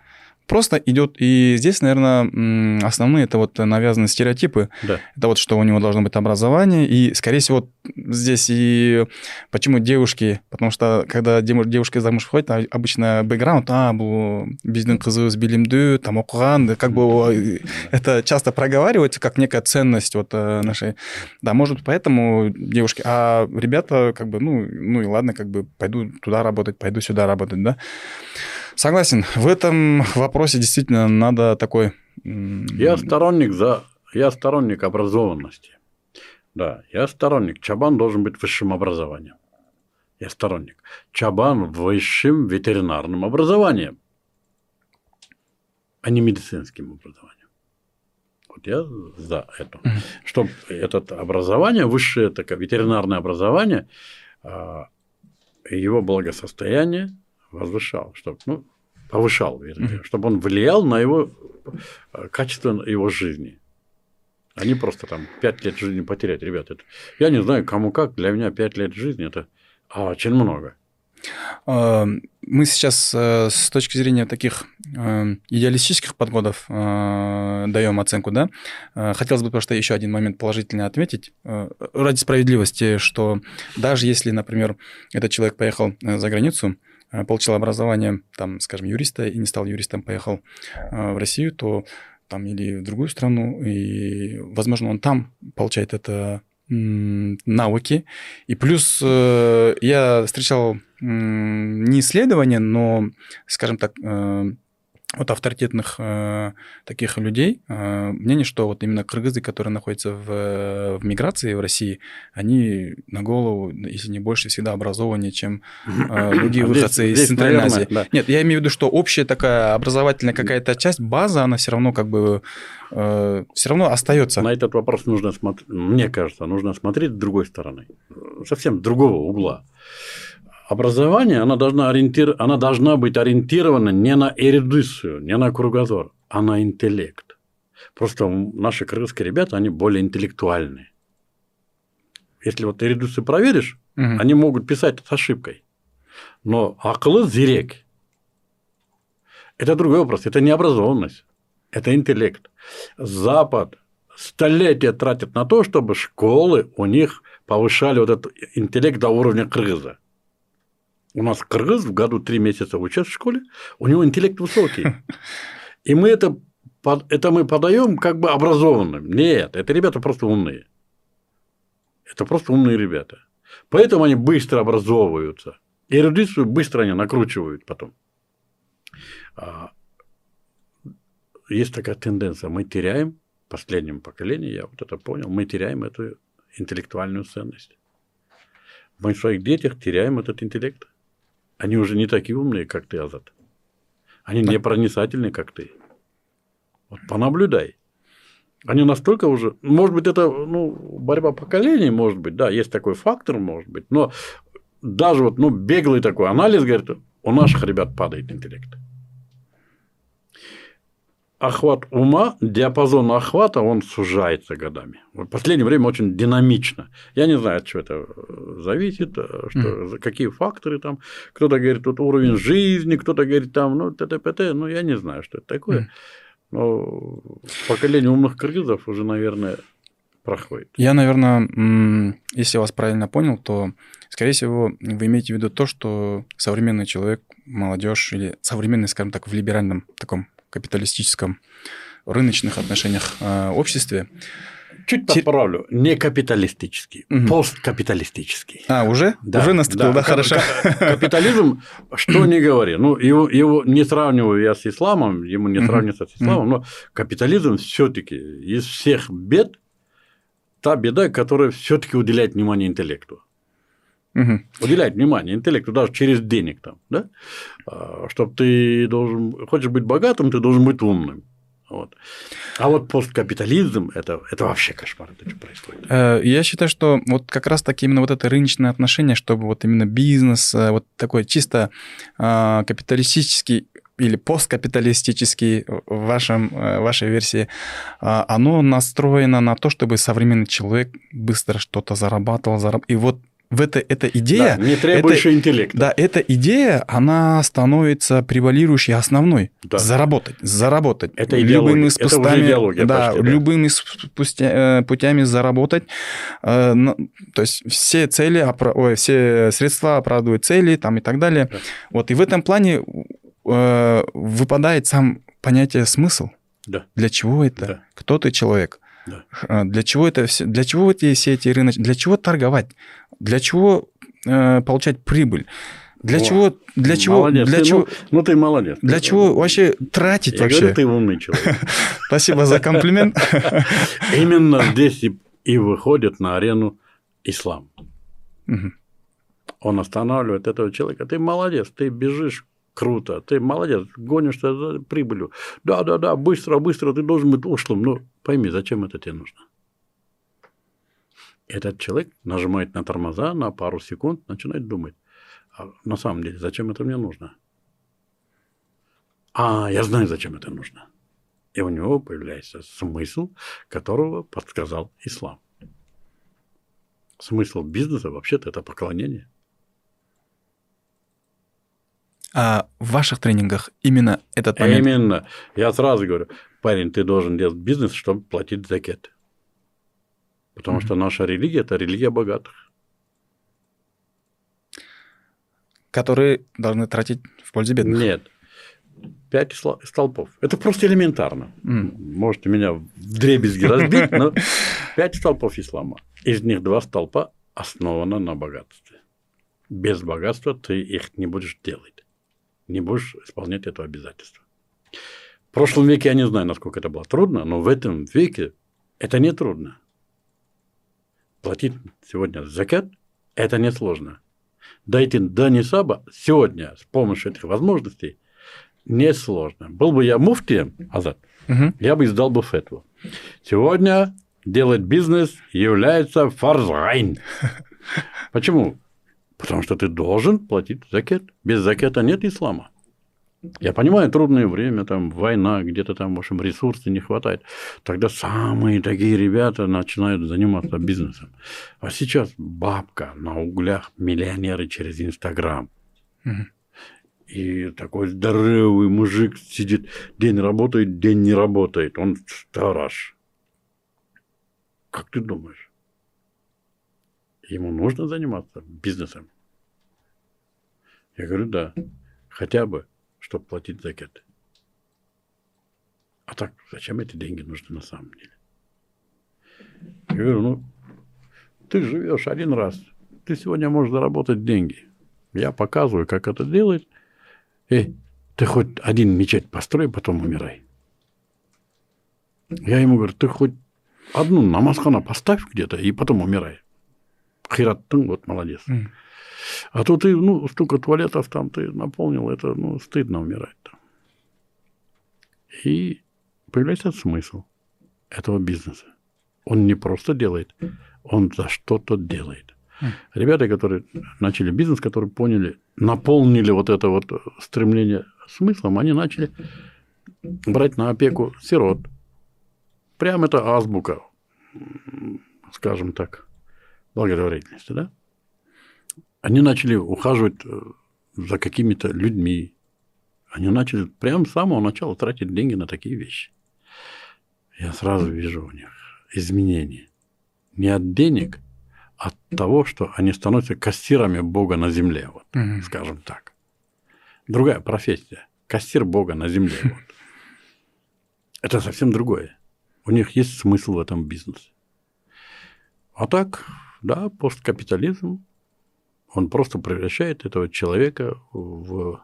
Просто идет, и здесь, наверное, основные это вот навязанные стереотипы. Да. Это вот, что у него должно быть образование, и, скорее всего, здесь и почему девушки, потому что когда девушка замуж выходит, а обычно бэкграунд, а, бұл біздің қызы билимді, там оқыған, как бы это часто проговаривается как некая ценность вот э, нашей, да, может поэтому девушки, а ребята как бы, ну, ну и ладно, как бы пойду туда работать, пойду сюда работать, да. Согласен. В этом вопросе действительно надо такой... Я сторонник за... Я сторонник образованности. Да, я сторонник. Чабан должен быть высшим образованием. Я сторонник. Чабан высшим ветеринарным образованием, а не медицинским образованием. Вот я за это. Чтобы это образование, высшее такое ветеринарное образование, а, его благосостояние возвышал, чтобы, ну, повышал, вернее, mm-hmm. чтобы он влиял на его э, качество его жизни. А не просто там пять лет жизни потерять, ребят. Это, я не знаю, кому как, для меня пять лет жизни это очень много. А, мы сейчас э, с точки зрения таких э, идеалистических подходов даем оценку, да. Хотелось бы просто еще один момент положительно отметить ради справедливости, что даже если, например, этот человек поехал за границу, получил образование, там, скажем, юриста и не стал юристом, поехал э, в Россию, то там или в другую страну, и, возможно, он там получает это навыки. И плюс э, я встречал не исследования, но, скажем так, вот авторитетных э, таких людей э, мнение, что вот именно кыргызы, которые находятся в, в миграции в России, они на голову, если не больше, всегда образованнее, чем э, другие выходцы из Центральной Азии. Да. Нет, я имею в виду, что общая такая образовательная какая-то часть, база, она все равно как бы э, все равно остается. На этот вопрос нужно смотреть, мне кажется, нужно смотреть с другой стороны, совсем другого угла образование, она должна, ориентир... она должна быть ориентирована не на эрудицию, не на кругозор, а на интеллект. Просто наши крымские ребята, они более интеллектуальные. Если вот эрудицию проверишь, угу. они могут писать с ошибкой. Но акылы зерек. Это другой вопрос. Это не образованность, это интеллект. Запад столетия тратит на то, чтобы школы у них повышали вот этот интеллект до уровня кыргыза. У нас кыргыз в году три месяца учат в школе, у него интеллект высокий. И мы это, это мы подаем как бы образованным. Нет, это ребята просто умные. Это просто умные ребята. Поэтому они быстро образовываются. И эрудицию быстро они накручивают потом. А, есть такая тенденция. Мы теряем, в последнем поколении, я вот это понял, мы теряем эту интеллектуальную ценность. Мы в своих детях теряем этот интеллект. Они уже не такие умные, как ты, Азат. Они не проницательные, как ты. Вот понаблюдай. Они настолько уже, может быть, это ну, борьба поколений, может быть, да, есть такой фактор, может быть, но даже вот, ну, беглый такой анализ говорит, у наших ребят падает интеллект охват ума, диапазон охвата, он сужается годами. В последнее время очень динамично. Я не знаю, от чего это э, зависит, э, что, mm. какие факторы там. Кто-то говорит, тут уровень жизни, кто-то говорит, там, ну, т.т.п.т. Ну, я не знаю, что это такое. Mm. Но поколение умных кыргызов уже, наверное, проходит. Я, наверное, если я вас правильно понял, то, скорее всего, вы имеете в виду то, что современный человек, молодежь или современный, скажем так, в либеральном таком капиталистическом рыночных отношениях э, обществе. Чуть подправлю. Не капиталистический, угу. посткапиталистический. А, уже? Да, уже наступил, да, да хорошо. Капитализм, что не говори, ну, его, его не сравниваю я с исламом, ему не сравнится с исламом, но капитализм все таки из всех бед та беда, которая все таки уделяет внимание интеллекту. Угу. Уделять внимание интеллекту даже через денег там, да? А, Чтобы ты должен, хочешь быть богатым, ты должен быть умным. Вот. А вот посткапитализм это, это вообще кошмар, это что происходит. Э, я считаю, что вот как раз таки именно вот это рыночное отношение, чтобы вот именно бизнес, э, вот такой чисто а, капиталистический или посткапиталистический в, вашем, э, вашей версии, а, оно настроено на то, чтобы современный человек быстро что-то зарабатывал, зараб... и вот в это, эта идея... Да, не требующая интеллекта. Да, эта идея, она становится превалирующей, основной. Да. Заработать, заработать. Это любыми спустами, это идеология да, почти, да, любыми спустя, э, путями заработать. Э, то есть все цели, ой, все средства оправдывают цели там, и так далее. Да. Вот, и в этом плане э, выпадает сам понятие смысл. Да. Для чего это? Да. Кто ты человек? Да. Для чего это все? Для чего эти, все эти рыночки? Для чего торговать? Для чего э, получать прибыль? Для О, чего? Для чего? Молодец. Для ты, чего? Ну, ну ты молодец. Для ты, чего вообще тратить я вообще? Говорю, ты умный человек. Спасибо за комплимент. Именно здесь и выходит на арену ислам. Он останавливает этого человека. Ты молодец, ты бежишь круто, ты молодец, гонишься за прибылью. Да, да, да, быстро, быстро, ты должен быть ушлым. Но пойми, зачем это тебе нужно? Этот человек нажимает на тормоза на пару секунд, начинает думать, а на самом деле, зачем это мне нужно? А, я знаю, зачем это нужно. И у него появляется смысл, которого подсказал ислам. Смысл бизнеса вообще-то это поклонение. А в ваших тренингах именно этот момент? Именно. Я сразу говорю, парень, ты должен делать бизнес, чтобы платить закет. Потому mm-hmm. что наша религия – это религия богатых. Которые должны тратить в пользу бедных? Нет. Пять столпов. Это просто элементарно. Mm. Можете меня в дребезги разбить, но пять столпов ислама. Из них два столпа основаны на богатстве. Без богатства ты их не будешь делать, не будешь исполнять это обязательство. В прошлом веке я не знаю, насколько это было трудно, но в этом веке это не трудно. Платить сегодня закат – это несложно. Дайте до Нисаба сегодня с помощью этих возможностей несложно. Был бы я муфтием, Азат, угу. я бы издал бы фетву. Сегодня делать бизнес является фарзайн. Почему? Потому что ты должен платить закет. Без закета нет ислама. Я понимаю, трудное время, там война, где-то там, в общем, ресурсов не хватает. Тогда самые такие ребята начинают заниматься бизнесом. А сейчас бабка на углях, миллионеры через Инстаграм. И такой здоровый мужик сидит, день работает, день не работает. Он сторож. Как ты думаешь? Ему нужно заниматься бизнесом? Я говорю, да, хотя бы чтобы платить закет. А так, зачем эти деньги нужны на самом деле? Я говорю, ну, ты живешь один раз, ты сегодня можешь заработать деньги. Я показываю, как это делать. Эй, ты хоть один мечеть построй, потом умирай. Я ему говорю, ты хоть одну намазхана поставь где-то и потом умирай. Хираттың, вот молодец. Mm. А то ты, ну, столько туалетов там ты наполнил, это, ну, стыдно умирать там. И появляется смысл этого бизнеса. Он не просто делает, он за что-то делает. Ребята, которые начали бизнес, которые поняли, наполнили вот это вот стремление смыслом, они начали брать на опеку сирот. Прям это азбука, скажем так, благотворительности, да? они начали ухаживать э, за какими-то людьми. Они начали прямо с самого начала тратить деньги на такие вещи. Я сразу вижу у них изменения. Не от денег, а от того, что они становятся кассирами Бога на земле, вот, угу. скажем так. Другая профессия. Кассир Бога на земле. Вот. Это совсем другое. У них есть смысл в этом бизнесе. А так, да, посткапитализм он просто превращает этого человека в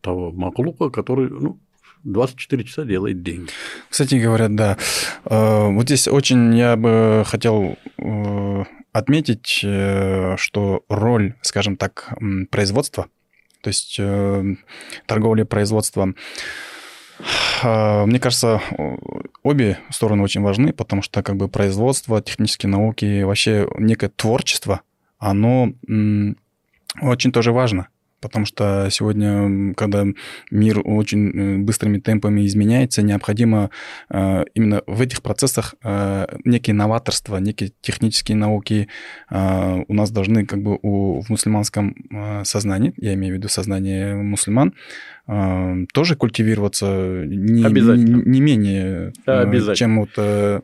того маклука, который ну, 24 часа делает деньги. Кстати говоря, да. Э, вот здесь очень я бы хотел э, отметить, э, что роль, скажем так, производства, то есть торговли производства, мне кажется, обе стороны очень важны, потому что как бы производство, технические науки, вообще некое творчество – оно очень тоже важно. Потому что сегодня, когда мир очень э, быстрыми темпами изменяется, необходимо э, именно в этих процессах э, некие новаторства, некие технические науки у нас должны как бы у, в мусульманском сознании, я имею в виду сознание мусульман, тоже культивироваться не, не, не менее, чем вот о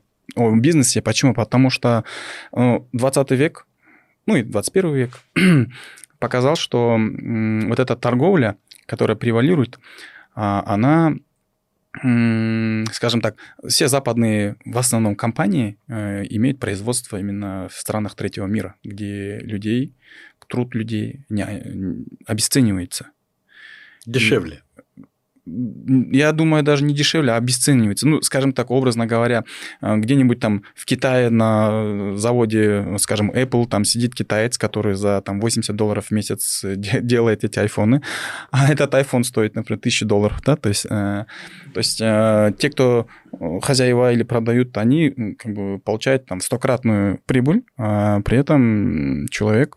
бизнесе. Почему? Потому что 20 век ну и 21 век, показал, что вот эта торговля, которая превалирует, а, она, скажем так, все западные, в основном, компании э, имеют производство именно в странах третьего мира, где людей, труд людей не, обесценивается. Дешевле я думаю, даже не дешевле, а обесценивается. Ну, скажем так, образно говоря, э, где-нибудь там в Китае на заводе, скажем, Apple, там сидит китаец, который за там 80 долларов в месяц делает эти айфоны, а этот iPhone стоит, например, 1000 долларов, да, то есть, э, то есть э, те, кто хозяева или продают, они как бы получают там стократную прибыль, а при этом человек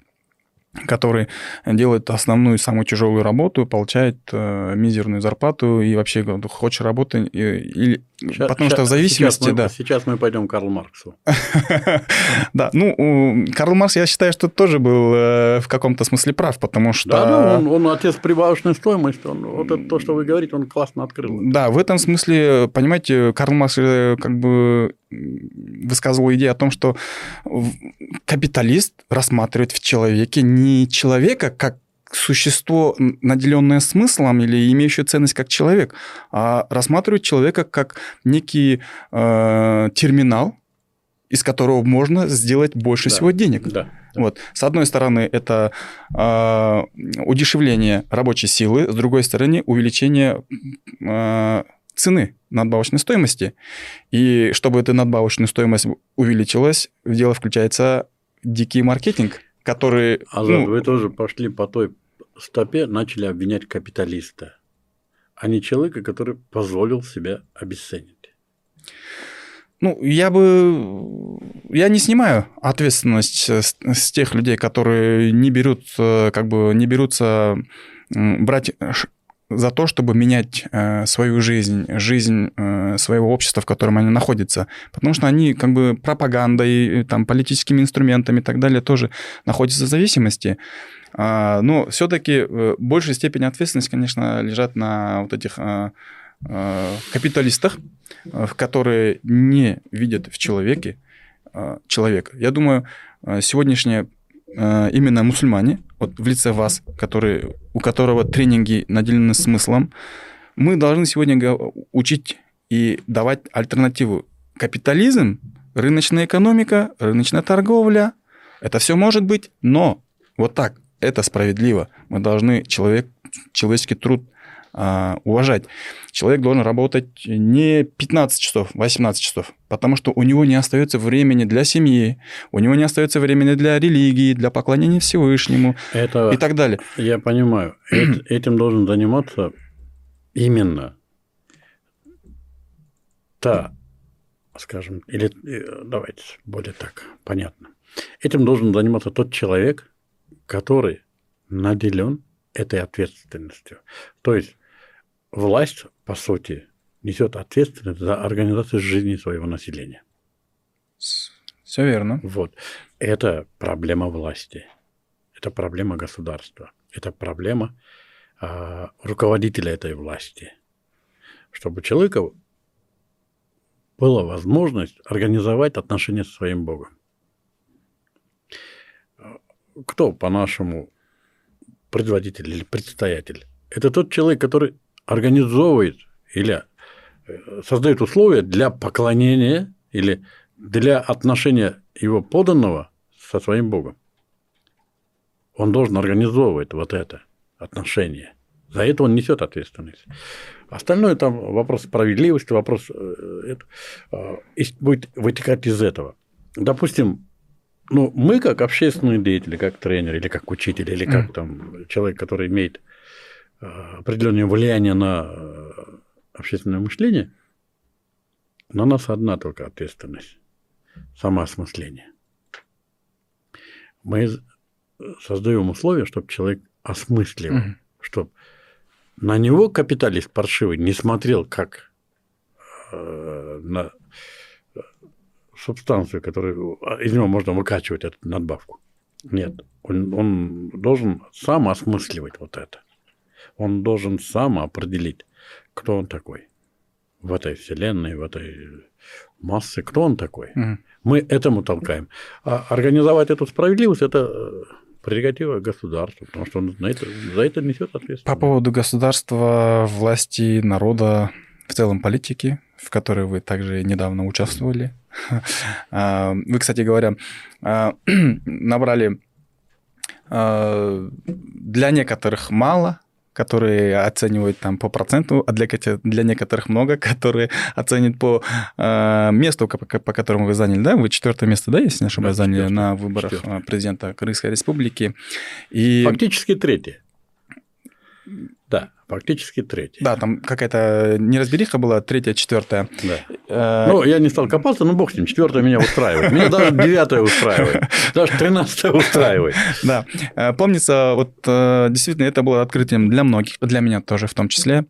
который делает основную самую тяжелую работу, получает э, мизерную зарплату и вообще хочешь работать или Сейчас, Потому сейчас, что в зависимости, сейчас мы, да. Сейчас мы пойдем к Карлу Марксу. Да, ну, Карл Маркс, я считаю, что тоже был э, в каком-то смысле прав, потому что... Да, ну, он, отец прибавочной стоимости, он, вот это то, что вы говорите, он классно открыл. Да, в этом смысле, понимаете, Карл Маркс э, как бы высказывал идею о том, что капиталист рассматривает в человеке не человека как существо, наделенное смыслом или имеющее ценность как человек, а рассматривать человека как некий э, терминал, из которого можно сделать больше Да. всего денег. Да. Вот. С одной стороны, это э, удешевление рабочей силы, с другой стороны, увеличение э, цены надбавочной стоимости. И чтобы эта надбавочная стоимость увеличилась, в дело включается дикий маркетинг, который... А ну, вы тоже пошли по той стопе, начали обвинять капиталиста, а не человека, который позволил себя обесценить. Ну, я бы... Я не снимаю ответственность с, с тех людей, которые не берут, э, как бы, не берутся брать за то, чтобы менять э, свою жизнь, жизнь э, своего общества, в котором они находятся. Потому что они как бы пропагандой, там, политическими инструментами и так далее тоже находятся в зависимости. А, но все-таки большая степень ответственности, конечно, лежат на вот этих э, э, капиталистах, э, в которые не видят в человеке э, человека. Я думаю, э, сегодняшние э, именно мусульмане, вот в лице вас, который, у которого тренинги наделены смыслом, мы должны сегодня го- учить и давать альтернативу. Капитализм, рыночная экономика, рыночная торговля, это все может быть, но вот так, это справедливо. Мы должны человек, человеческий труд а, уважать. Человек должен работать не 15 часов, 18 часов, потому что у него не остается времени для семьи, у него не остается времени для религии, для поклонения Всевышнему Это и так далее. я понимаю. Эт- Этим должен заниматься именно та, скажем, или э, давайте более так понятно. Этим должен заниматься тот человек, который наделен этой ответственностью. То есть власть, по сути, несет ответственность за организацию жизни своего населения. Все верно. Вот. Это проблема власти. Это проблема государства. Это проблема а, руководителя этой власти. Чтобы у человека была возможность организовать отношения со своим Богом. Кто, по-нашему, предводитель или предстоятель? Это тот человек, который организовывает или э, создает условия для поклонения или для отношения его поданного со своим Богом. Он должен организовывать вот это отношение. За это он несет ответственность. Остальное там вопрос справедливости, вопрос э, это, э, будет вытекать из этого. Допустим, ну, мы как общественные деятели, как тренер или как учитель, или как там человек, который имеет определенное влияние на э, общественное мышление, на нас одна только ответственность – самоосмысление. Мы создаем условия, чтобы человек осмысливал, Мгм. чтобы на него капиталист паршивый не смотрел как э, на э, субстанцию, которую из него можно выкачивать эту надбавку. Нет, он, он должен сам осмысливать вот это. Он должен сам определить, кто он такой в этой вселенной, в этой массе, кто он такой. Мгм. Мы этому толкаем. А организовать эту справедливость – это э, прерогатива государства, потому что он на это, за это несет ответственность. По поводу государства, власти, народа, в целом политики, в которой вы также недавно участвовали. А, Вы, кстати говоря, а, набрали а, для некоторых мало, которые оценивают там по проценту, а для, для некоторых много, которые оценят по а, месту, по, по которому вы заняли, да? Вы четвертое место, да, если не ошибаюсь, Да, заняли четвёртое. на выборах Четвёртое. а, президента Крымской Республики. И... Фактически третье. Да, фактически третье. Да, там какая-то неразбериха была, третья, четвертая. Да. Э, Ну, я не стал копаться, но бог с ним, четвертое меня устраивает. Меня даже девятое устраивает. Даже тринадцатое устраивает. Да, Э, помнится, вот э, действительно это было открытием для многих, для меня тоже в том числе,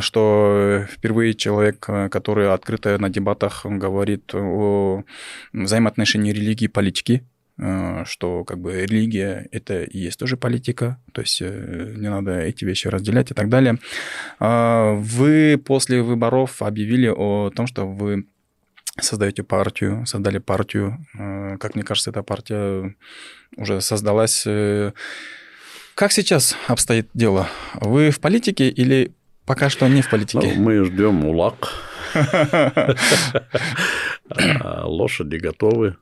что впервые человек, который открыто на дебатах говорит о взаимоотношении религии и политики, что как бы религия это и есть тоже политика, то есть э, не надо эти вещи разделять и так далее. А, Вы после выборов объявили о том, что вы создаете партию, создали партию. Э, Как мне кажется, эта партия уже создалась. э, Как сейчас обстоит дело? Вы в политике или пока что не в Ну, политике? мы ждем УЛАК. а, лошади готовы,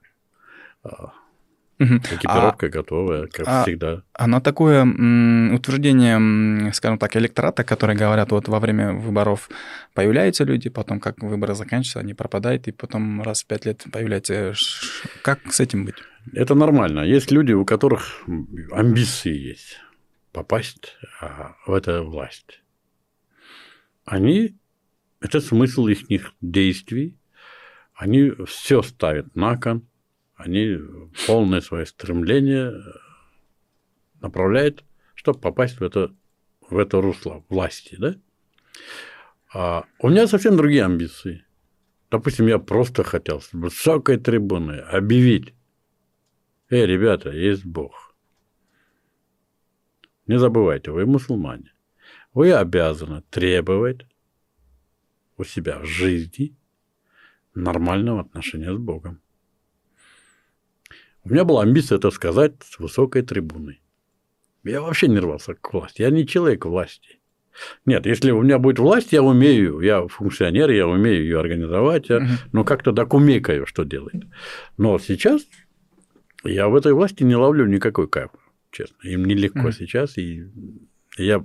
а, экипировка а, готовая, как а, всегда. На такое м, утверждение, скажем так, электората, которые говорят, вот во время выборов появляются люди, потом как выборы заканчиваются, они пропадают, и потом раз в пять лет появляются. Как с этим быть? Это нормально. Есть люди, у которых амбиции есть попасть а, в эту власть. Они, это смысл их действий, они все ставят на кон, они полное свое стремление направляют, чтобы попасть в это, в это русло власти. Да? А у меня совсем другие амбиции. Допустим, я просто хотел с высокой трибуны объявить, эй, ребята, есть Бог. Не забывайте, вы мусульмане. Вы обязаны требовать у себя в жизни нормального отношения с Богом. У меня была амбиция это сказать с высокой трибуны. Я вообще не рвался к власти. Я не человек власти. Нет, если у меня будет власть, я умею, я функционер, я умею ее организовать, угу. но как-то докумекаю, что делает. Но сейчас я в этой власти не ловлю никакой кайф, честно. Им нелегко сейчас, и я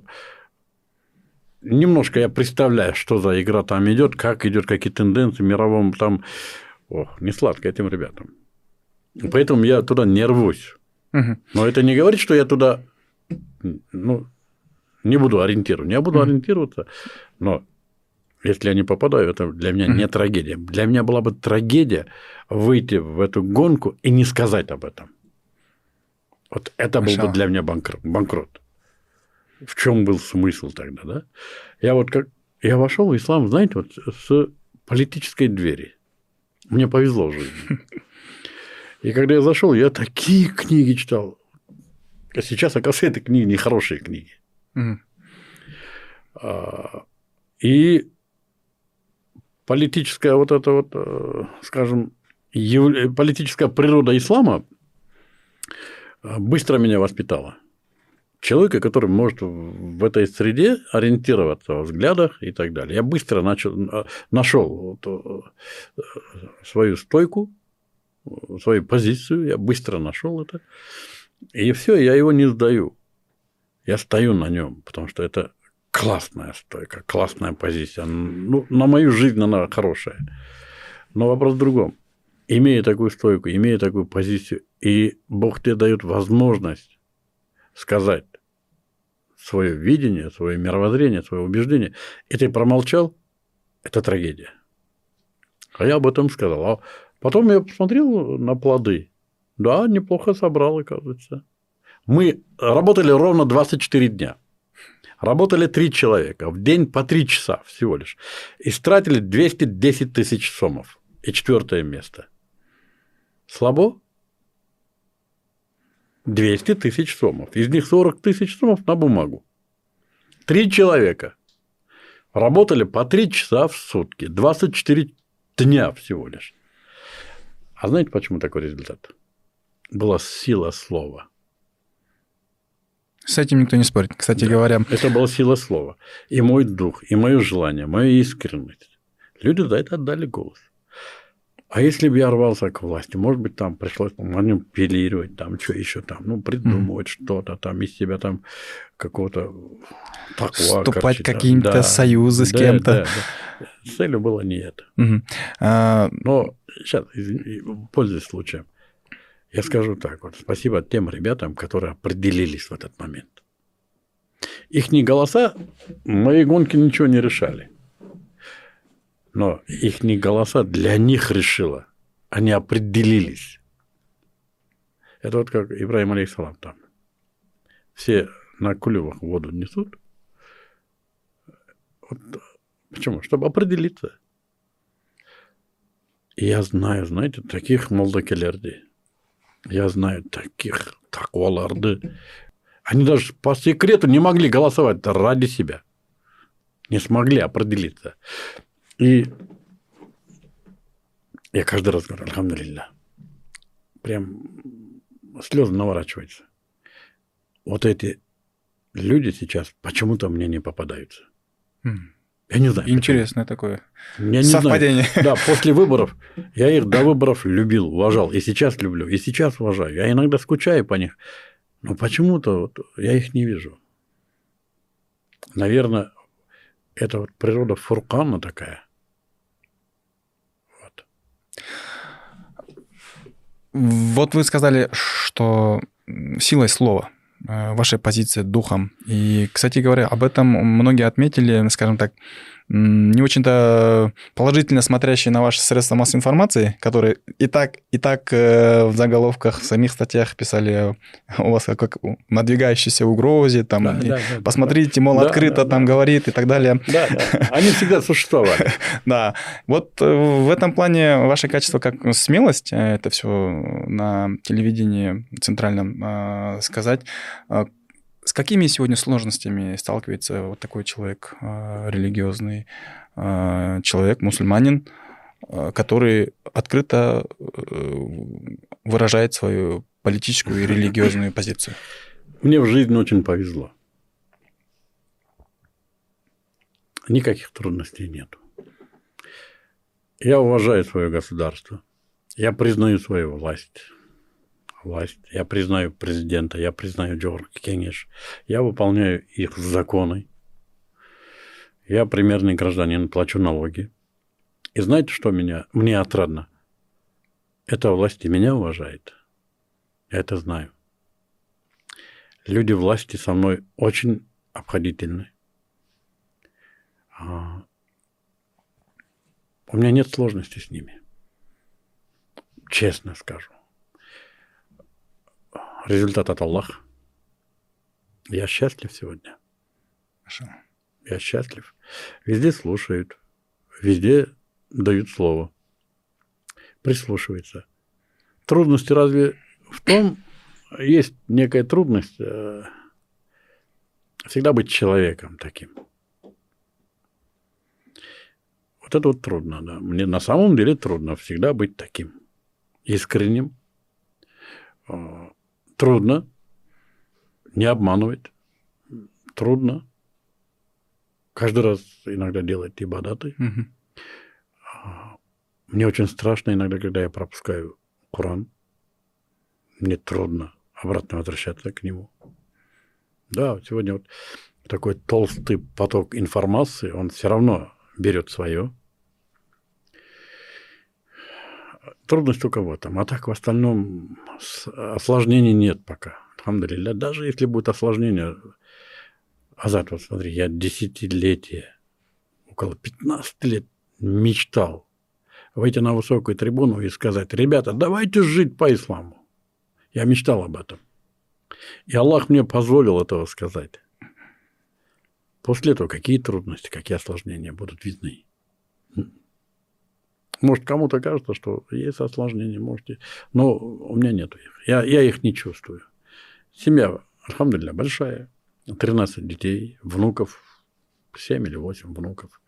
немножко я представляю, что за игра там идет, как идет, какие тенденции в мировом там. Ох, не сладко этим ребятам. Поэтому я туда не рвусь. Угу. Но это не говорит, что я туда ну, не буду ориентироваться. Я буду угу. ориентироваться, но если я не попадаю, это для меня не трагедия. Для меня была бы трагедия выйти в эту гонку и не сказать об этом. Вот это был бы для меня банкрот. банкрот. В чем был смысл тогда, да? Я вот как я вошел в ислам, знаете, вот с политической двери. Мне повезло в жизни. И когда я зашел, я такие книги читал. А сейчас, оказывается, это книги нехорошие книги. Mm. И политическая вот эта вот, э, скажем, политическая природа ислама э, быстро меня воспитала. Человека, который может в этой среде ориентироваться в взглядах и так далее. Я быстро начал, э, нашел вот свою стойку, свою позицию, я быстро нашел это. И все, я его не сдаю. Я стою на нем, потому что это классная стойка, классная позиция. Ну, на мою жизнь она хорошая. Но вопрос в другом. Имея такую стойку, имея такую позицию, и Бог тебе дает возможность сказать свое видение, свое мировоззрение, свое убеждение, и ты промолчал, это трагедия. А я об этом сказал. А Потом я посмотрел на плоды. Да, неплохо собрал, оказывается. Мы работали ровно 24 дня. Работали три человека, в день по три часа всего лишь. И стратили 210 тысяч сомов. И четвертое место. Слабо? 200 тысяч сомов. Из них 40 тысяч сомов на бумагу. Три человека. Работали по три часа в сутки. 24 дня всего лишь. А знаете, почему такой результат? Была сила слова. С этим никто не спорит, кстати да. говоря. Это была сила слова. И мой дух, и мое желание, моя искренность. Люди за это отдали голос. А если бы я рвался к власти, может быть, там пришлось манипулировать, там что еще там, ну, придумывать mm. что-то, там из себя там какого-то такого. Вступать в какие-то да, союзы с да, кем-то. Да, да. Целью было не это. Mm. А... Но сейчас, пользуясь случаем, я скажу так вот, спасибо тем ребятам, которые определились в этот момент. Их голоса мои гонки ничего не решали но их не голоса для них решило. Они определились. Это вот как Ибраим алейхиссалам там. Все на кулевах воду несут. Вот. Почему? Чтобы определиться. Я знаю, знаете, таких молдокелерди. Я знаю таких такваларды. Они даже по секрету не могли голосовать ради себя. Не смогли определиться. И я каждый раз говорю, альхамдулилля. Прям слезы наворачиваются. Вот эти люди сейчас почему-то мне не попадаются. Mm. Я не знаю. Интересное почему. такое я не совпадение. Знаю. Да, после выборов я их до выборов любил, уважал. И сейчас люблю, и сейчас уважаю. Я иногда скучаю по них. Но почему-то вот я их не вижу. Наверное, это вот природа Фуркана такая. Вот. Вот вы сказали, что силой слова – вашей позиции духом. И, кстати говоря, об этом многие отметили, скажем так, не очень-то положительно смотрящие на ваши средства массовой информации, которые и так, и так э, в заголовках, в самих статьях писали у вас как надвигающейся угрозе, там, да, да, да, посмотрите, мол, да, открыто да, там да. говорит и так далее. Да, да. Они всегда существовали. Да. Вот э, в этом плане ваше качество как смелость, это все на телевидении центральном сказать, с какими сегодня сложностями сталкивается вот такой человек, а, религиозный а, человек, мусульманин, а, который открыто э, выражает свою политическую и религиозную позицию? Мне в жизни очень повезло. Никаких трудностей нет. Я уважаю свое государство. Я признаю свою власть власть, я признаю президента, я признаю Джорг Кенеш, я выполняю их законы, я примерный гражданин, плачу налоги. И знаете, что меня, мне отрадно? Эта власть и меня уважает. Я это знаю. Люди власти со мной очень обходительны. А, у меня нет сложностей с ними. Честно скажу результат от Аллаха. Я счастлив сегодня. Хорошо. Я счастлив. Везде слушают, везде дают слово, прислушиваются. Трудности разве в том, есть некая трудность э, всегда быть человеком таким. Вот это вот трудно, да. Мне на самом деле трудно всегда быть таким искренним, э, Трудно. Не обманывать. Трудно. Каждый раз иногда делать ибадаты. Угу. Мне очень страшно иногда, когда я пропускаю Коран. Мне трудно обратно возвращаться к нему. Да, сегодня вот такой толстый поток информации, он все равно берет свое. Трудность только в этом. А так в остальном осложнений нет пока. Алхамдулилля. Даже если будет осложнение, Азат, вот смотри, я десятилетия, около 15 лет мечтал выйти на высокую трибуну и сказать, ребята, давайте жить по исламу. Я мечтал об этом. И Аллах мне позволил этого сказать. После этого какие трудности, какие осложнения будут видны. Может, кому-то кажется, что есть осложнения, можете, но у меня нет их. Я, я их не чувствую. Семья, алхамдулилля, большая. 13 детей, внуков, 7 или 8 внуков.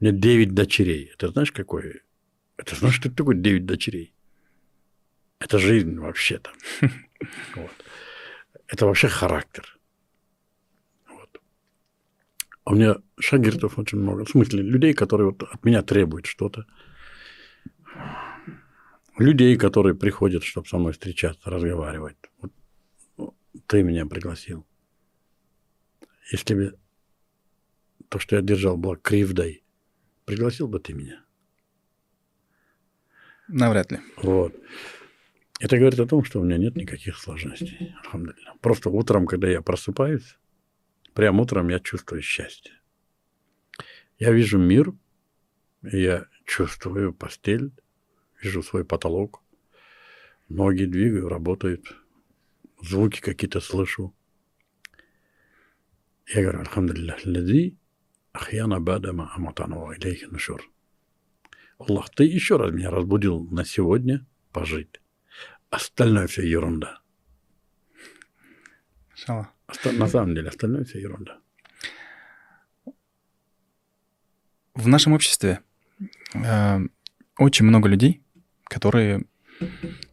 У меня 9 дочерей. Это знаешь, какое? Это знаешь, что это такое 9 дочерей? Это жизнь вообще-то. Вот. Это вообще характер. Вот. А у меня шагиртов очень много. В смысле, людей, которые вот от меня требуют что-то людей, которые приходят, чтобы со мной встречаться, разговаривать. Вот, ты меня пригласил. Если бы то, что я держал, было кривдой, пригласил бы ты меня? Навряд ли. Вот. Это говорит о том, что у меня нет никаких сложностей. Просто утром, когда я просыпаюсь, прямо утром я чувствую счастье. Я вижу мир, я чувствую постель, вижу свой потолок, ноги двигаю, работают, звуки какие-то слышу. Я говорю, Алхамдулиллах, лади ахьяна бадама аматану илейхи нушур. Аллах, ты еще раз меня разбудил на сегодня пожить. Остальное все ерунда. Шалла. На самом деле, остальное все ерунда. В нашем обществе э, очень много людей, которые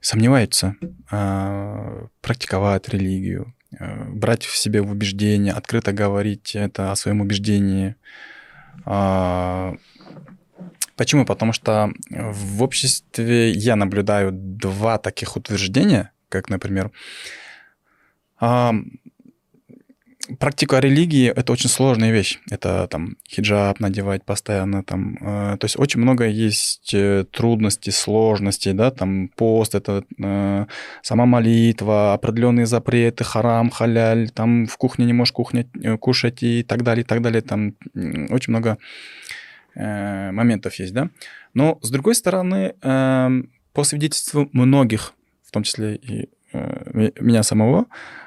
сомневаются э, практиковать религию, э, брать в себе в убеждение, открыто говорить это о своем убеждении. А, почему? Потому что в обществе я наблюдаю два таких утверждения, как, например, а, практика религии – это очень сложная вещь. Это там хиджаб надевать постоянно, там, э, то есть очень много есть э, трудностей, сложностей, да, там пост, это э, сама молитва, определенные запреты, харам, халяль, там в кухне не можешь кухня, э, кушать и так далее, и так далее, там очень много э, моментов есть, да. Но с другой стороны, э, по свидетельству многих, в том числе и э, меня самого, а,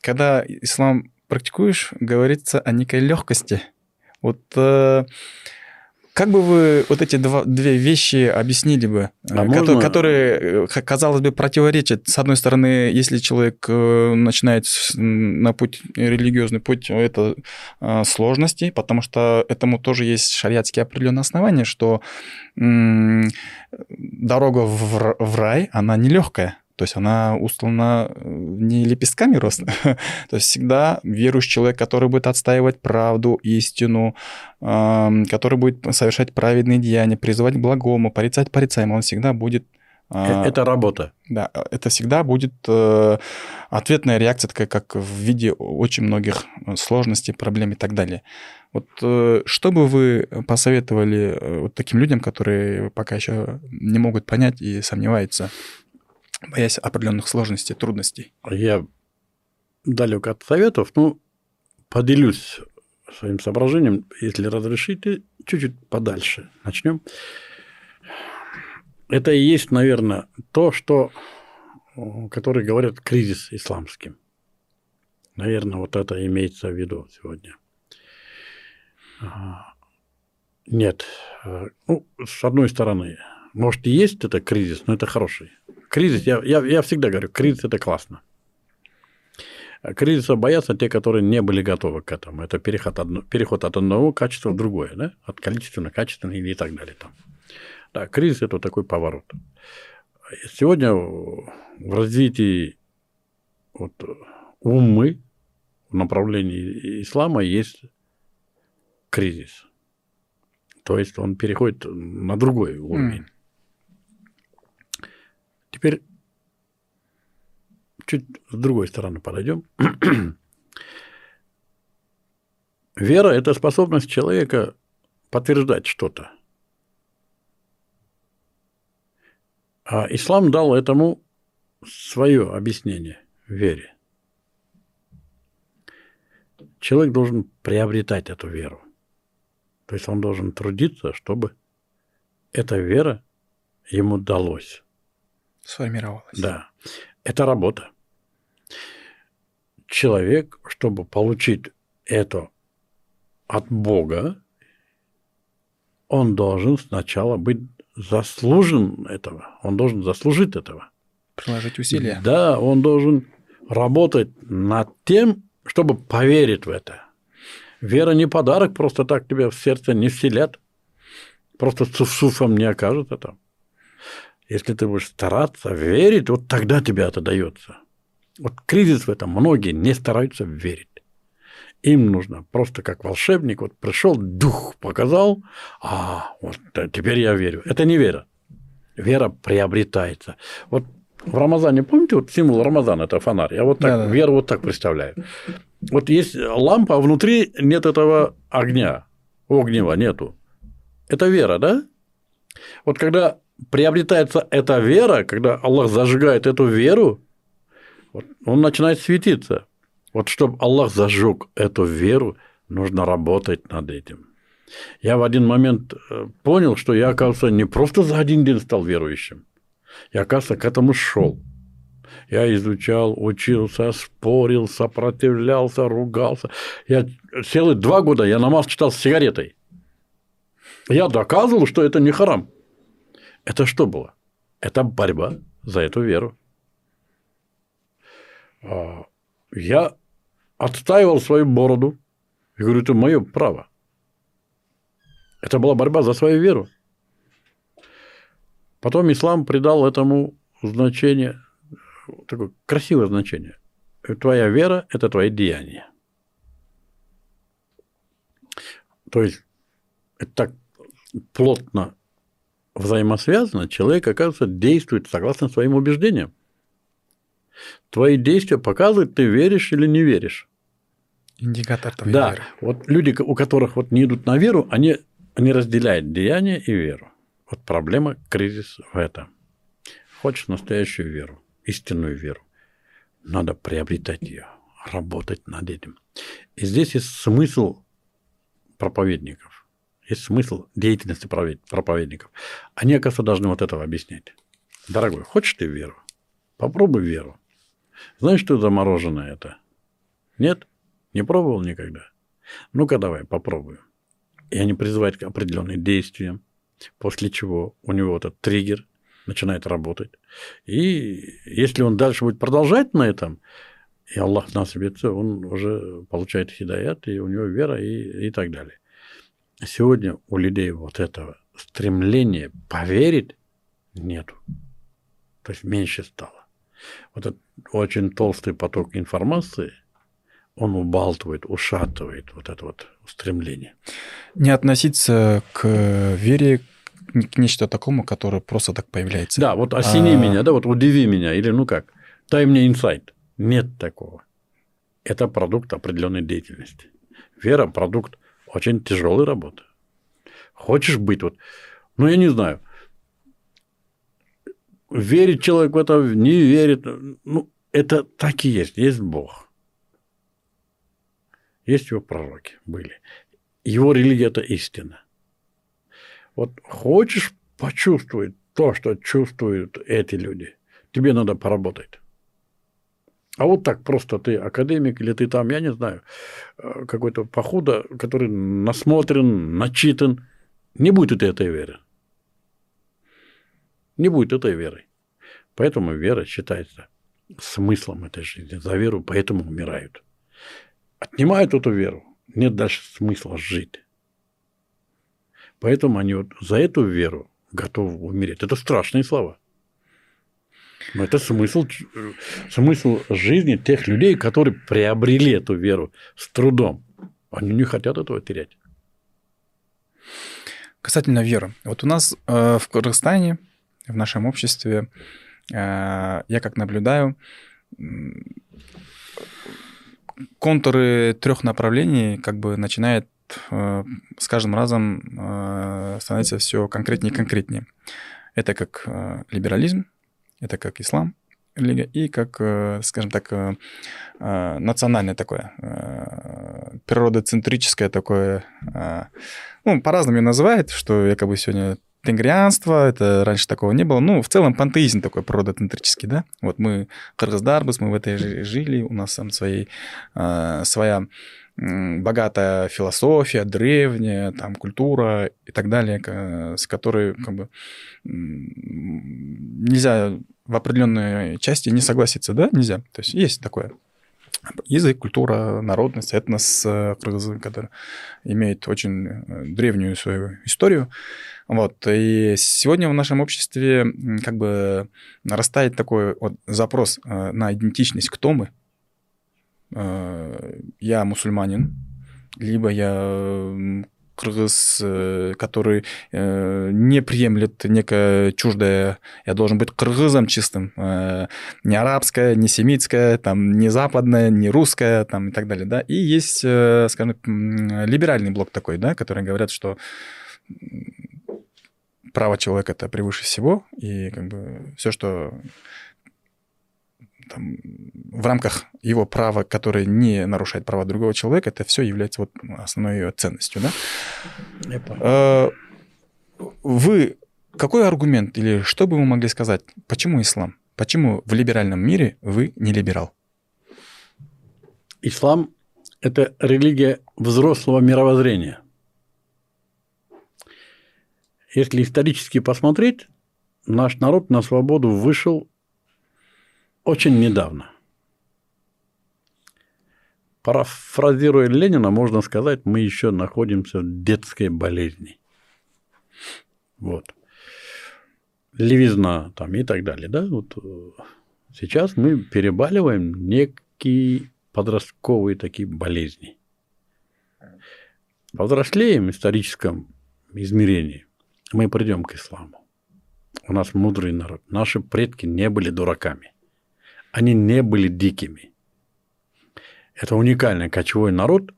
когда ислам практикуешь, говорится о некой легкости. Вот э, как бы вы вот эти два, две вещи объяснили бы, а которые, можно... которые, э, казалось бы, противоречат? С одной стороны, если человек э, начинает на путь, религиозный путь, это сложности, потому что этому тоже есть шариатские определенные основания, что дорога в рай, она нелегкая. То есть она устлана э, не лепестками роста. То есть всегда верующий человек, который будет отстаивать правду, истину, который будет совершать праведные деяния, призывать к благому, порицать порицаемого, он всегда будет а, это работа. Да, это всегда будет э, ответная реакция, такая как в виде очень многих сложностей, проблем и так далее. Вот э, что бы вы посоветовали вот таким людям, которые пока еще не могут понять и сомневаются боясь определенных сложностей, трудностей. Я далек от советов, но поделюсь своим соображением, если разрешите, чуть-чуть подальше начнем. Это и есть, наверное, то, что, которые говорят кризис исламским. Наверное, вот это имеется в виду сегодня. Нет. Ну, с одной стороны, может, и есть это кризис, но это хороший кризис, я, я, я всегда говорю, кризис – это классно. Кризиса боятся те, которые не были готовы к этому. Это переход, одно, переход от одного качества в другое, да? от количественного, качественного и так далее. Там. Да, кризис – это такой поворот. Сегодня в развитии вот, умы в направлении ислама есть кризис. То есть он переходит на другой уровень. Mm. Теперь чуть с другой стороны подойдем. Вера – это способность человека подтверждать что-то. А ислам дал этому свое объяснение в вере. Человек должен приобретать эту веру. То есть он должен трудиться, чтобы эта вера ему далась сформировалась. Да. Это работа. Человек, чтобы получить это от Бога, он должен сначала быть заслужен этого. Он должен заслужить этого. Приложить усилия. Да, он должен работать над тем, чтобы поверить в это. Вера не подарок, просто так тебе в сердце не вселят. Просто суфом не окажется там. Если ты будешь стараться верить, вот тогда тебе это дается. Вот кризис в этом многие не стараются верить. Им нужно просто как волшебник, вот пришел, дух показал, а вот теперь я верю. Это не вера. Вера приобретается. Вот в Рамазане, помните, вот символ Рамазана – это фонарь. Я вот так, да, да. веру вот так представляю. Вот есть лампа, а внутри нет этого огня, огнева нету. Это вера, да? Вот когда приобретается эта вера, когда Аллах зажигает эту веру, он начинает светиться. Вот чтобы Аллах зажег эту веру, нужно работать над этим. Я в один момент э, понял, что я, оказывается, не просто за один день стал верующим. Я, оказывается, к этому шел. Я изучал, учился, спорил, сопротивлялся, ругался. Я целых два года я намаз читал с сигаретой. Я доказывал, что это не харам. Это что было? Это борьба за эту веру. А, я отстаивал свою бороду. Я говорю, это мое право. Это была борьба за свою веру. Потом ислам придал этому значение, такое красивое значение. Твоя вера – это твои деяния. То есть это так плотно взаимосвязано, человек, оказывается, действует согласно своим убеждениям. Твои действия показывают, ты веришь или не веришь. Индикатор твоей да, веры. вот люди, у которых вот не идут на веру, они, они разделяют деяние и веру. Вот проблема, кризис в этом. Хочешь настоящую веру, истинную веру, надо приобретать ее, работать над этим. И здесь есть смысл проповедников, есть смысл деятельности проповедников. Они, оказывается, должны вот этого объяснять. Дорогой, хочешь ты веру? Попробуй веру. Знаешь, что за мороженое это? Нет? Не пробовал никогда? Ну-ка давай, попробуем. И они призывают к определенным действиям, после чего у него этот триггер начинает работать. И если он дальше будет продолжать на этом, и Аллах нас он уже получает хидаят, и у него вера, и, и так далее. Сегодня у людей вот этого стремления поверить нету. То есть меньше стало. Вот этот очень толстый поток информации, он убалтывает, ушатывает вот это вот стремление. Не относиться к вере к нечто такому, которое просто так появляется. Да, вот осени а... меня, да, вот удиви меня, или ну как, дай мне инсайт. Нет такого. Это продукт определенной деятельности. Вера – продукт очень тяжелой работы. Хочешь быть вот, ну я не знаю, верит человек в это, не верит, ну это так и есть, есть Бог. Есть его пророки были. Его религия – это истина. Вот хочешь почувствовать то, что чувствуют эти люди, тебе надо поработать. А вот так просто ты академик или ты там, я не знаю, э, какой-то похуда, который насмотрен, начитан, не будет этой веры. Не будет этой веры. Поэтому вера считается смыслом этой жизни. За веру поэтому умирают. Отнимают эту веру, нет дальше смысла жить. Поэтому они вот за эту веру готовы умереть. Это страшные слова. Но это смысл, смысл жизни тех людей, которые приобрели эту веру с трудом. Они не хотят этого терять. Касательно веры. Вот у нас э, в Кыргызстане, в нашем обществе, э, я как наблюдаю, контуры трех направлений как бы начинает Э, с каждым разом э, становится все конкретнее и конкретнее. Это как э, либерализм, это как ислам, религия, и как, скажем так, национальное такое, природоцентрическое такое, ну, по-разному ее называют, что якобы сегодня тенгрианство, это раньше такого не было. Ну, в целом пантеизм такой природоцентрический, да. Вот мы кыргыздарбыз, мы в этой жили, у нас там свои, своя богатая философия, древняя там, культура и так далее, с которой как бы, нельзя в определенной части не согласиться, да, нельзя. То есть есть такое. Язык, культура, народность, этнос э, который имеет очень э, древнюю свою историю. Вот. И сегодня в нашем обществе как бы нарастает такой вот запрос э, на идентичность, кто мы, я мусульманин, либо я кыргыз, э, который э, не приемлет некое чуждое, я должен быть кыргызом чистым, не арабское, не семитское, там, не западное, не русское, там, и так далее, да, и есть, скажем, либеральный блок такой, да, который говорят, что право человека это превыше всего, и как бы все, что там, в рамках его права, которое не нарушает права другого человека, это все является вот основной ее ценностью, да? А, вы какой аргумент или что бы вы могли сказать? Почему ислам? Почему в либеральном мире вы не либерал? Ислам – это религия взрослого мировоззрения. Если исторически посмотреть, наш народ на свободу вышел очень недавно. Парафразируя Ленина, можно сказать, мы еще находимся в детской болезни. Вот. Левизна там и так далее. Да? Вот э, сейчас мы перебаливаем некие подростковые такие болезни. Повзрослеем в историческом измерении мы придем к исламу. У нас мудрый народ. Наши предки не были дураками. Они не были дикими. Это уникальный кочевой народ,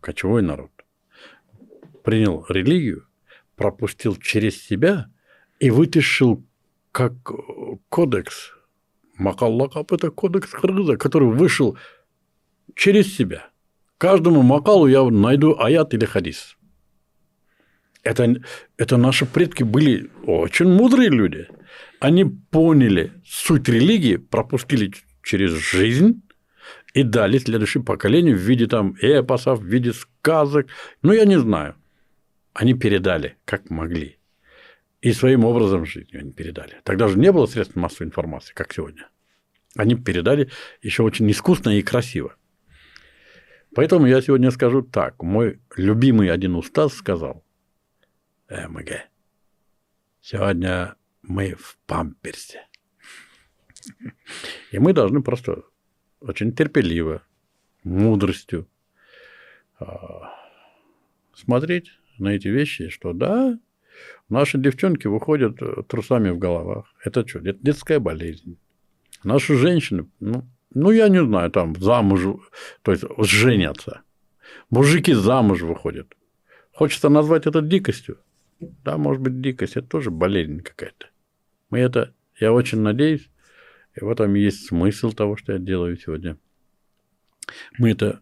кочевой народ, принял религию, пропустил через себя и вытащил как кодекс, Макаллакап – это кодекс Кыргыза, который вышел через себя. Каждому макалу я найду аят или хадис. Это, это наши предки были очень мудрые люди. Они поняли суть религии, пропустили через жизнь и дали следующему поколению в виде там эпосов, в виде сказок. Ну, я не знаю. Они передали, как могли. И своим образом жизни они передали. Тогда же не было средств массовой информации, как сегодня. Они передали еще очень искусно и красиво. Поэтому я сегодня скажу так. Мой любимый один устаз сказал, МГ, сегодня мы в памперсе. И мы должны просто очень терпеливо, мудростью а, смотреть на эти вещи, что да, наши девчонки выходят э, трусами в головах. Это что, это детская болезнь. Наши женщины, ну, ну, я не знаю, там замуж, то есть женятся. Мужики замуж выходят. Хочется назвать это дикостью. Да, может быть, дикость – это тоже болезнь какая-то. Мы это, я очень надеюсь, и в этом есть смысл того, что я делаю сегодня. Мы это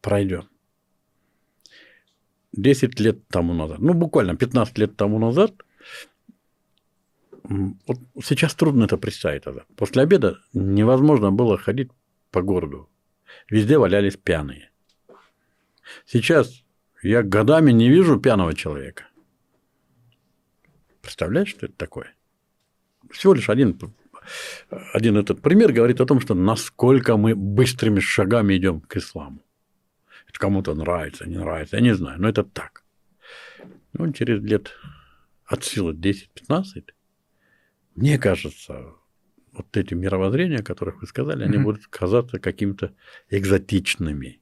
пройдем. 10 лет тому назад, ну, буквально 15 лет тому назад – вот сейчас трудно это представить. Тогда. После обеда невозможно было ходить по городу. Везде валялись пьяные. Сейчас я годами не вижу пьяного человека. Представляешь, что это такое? Всего лишь один, один этот пример говорит о том, что насколько мы быстрыми шагами идем к исламу. Это кому-то нравится, не нравится, я не знаю, но это так. Ну, через лет от силы 10-15 мне кажется, вот эти мировоззрения, о которых вы сказали, они mm-hmm. будут казаться какими-то экзотичными,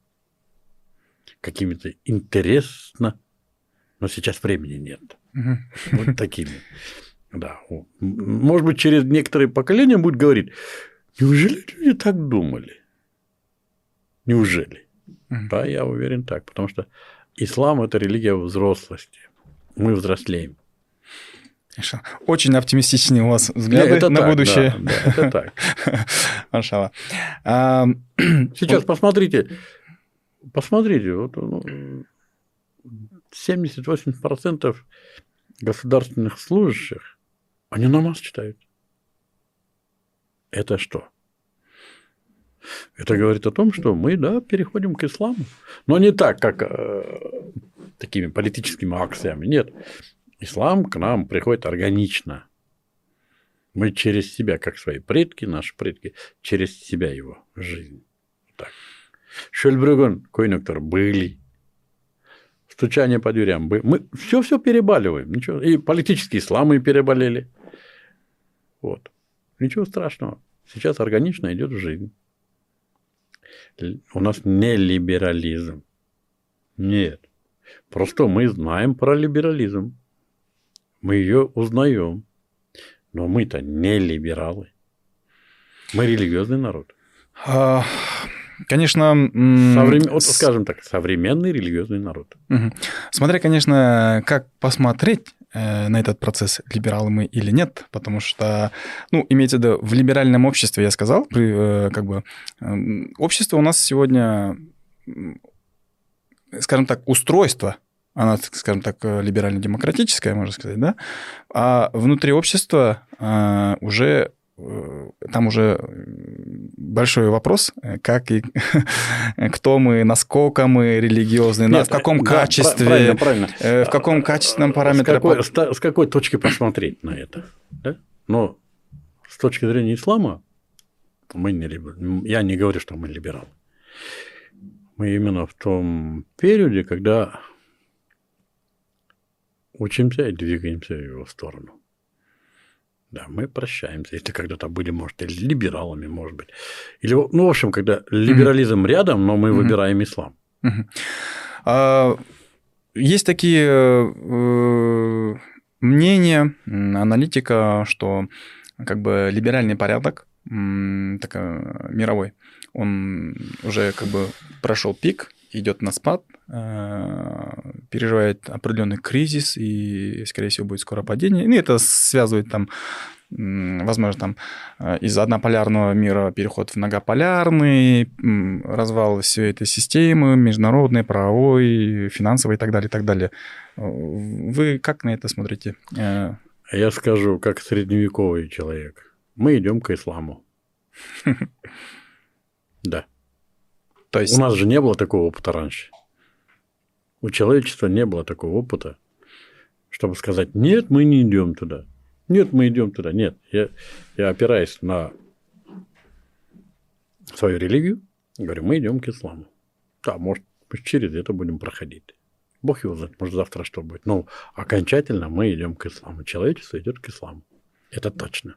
какими-то интересно, но сейчас времени нет. Вот такими. Да. Может быть, через некоторые поколения будет говорить, неужели люди так думали? Неужели? Да, я уверен так, потому что ислам – это религия взрослости. Мы взрослеем. Очень оптимистичные у вас взгляды это на так, будущее. Да, да, это так. Машала. Сейчас посмотрите, посмотрите, вот, ну, 70-80% государственных служащих, они намаз читают. Это что? Это говорит о том, что мы, да, переходим к исламу. Но не так, как э, такими политическими акциями. Нет. Ислам к нам приходит органично. Мы через себя, как свои предки, наши предки, через себя его жизнь. Так. Шельбрюгон, койноктор были. Стучание по дверям. Мы все-все перебаливаем. Ничего. И политические исламы переболели. Вот. Ничего страшного. Сейчас органично идет жизнь. У нас не либерализм. Нет. Просто мы знаем про либерализм мы ее узнаем. Но мы-то не либералы. Мы религиозный народ. Конечно... Соврем... Вот, скажем так, современный религиозный народ. Угу. Смотря, конечно, как посмотреть э, на этот процесс, либералы мы или нет, потому что, ну, имеется в виду, в либеральном обществе, я сказал, э, как бы, общество у нас сегодня, скажем так, устройство она, скажем так, э, либерально-демократическая, можно сказать, да, а внутри общества уже там уже большой вопрос, как и кто мы, насколько мы религиозны, Нет, в каком да, качестве, правильно, правильно. в каком качественном параметре. С какой, с, с какой точки посмотреть на это? Да? Но с точки зрения ислама мы не я не говорю, что мы либералы. Мы именно в том периоде, когда учимся и двигаемся в его сторону. Да, мы прощаемся. Если когда-то были, может, или либералами, может быть. Или, ну, в общем, когда либерализм mm-hmm. рядом, но мы mm-hmm. выбираем ислам. Mm-hmm. А, есть такие э, мнения аналитика, что как бы либеральный порядок так, мировой, он уже как бы прошел пик, идет на спад, э, переживает определенный кризис и, скорее всего, будет скоро падение. И это связывает там возможно, там э, из однополярного мира переход в многополярный, развал всей этой системы, международной, правовой, финансовой и так далее, и так далее. Вы как на это смотрите? Э, Я скажу, как средневековый человек. Мы идем к исламу. Да. То есть... У нас же не было такого опыта раньше. У человечества не было такого опыта, чтобы сказать, нет, мы не идем туда. Нет, мы идем туда. Нет, я, я опираюсь на свою религию, говорю, мы идем к исламу. Да, может, через это будем проходить. Бог его знает, может, завтра что будет. Но окончательно мы идем к исламу. Человечество идет к исламу. Это точно.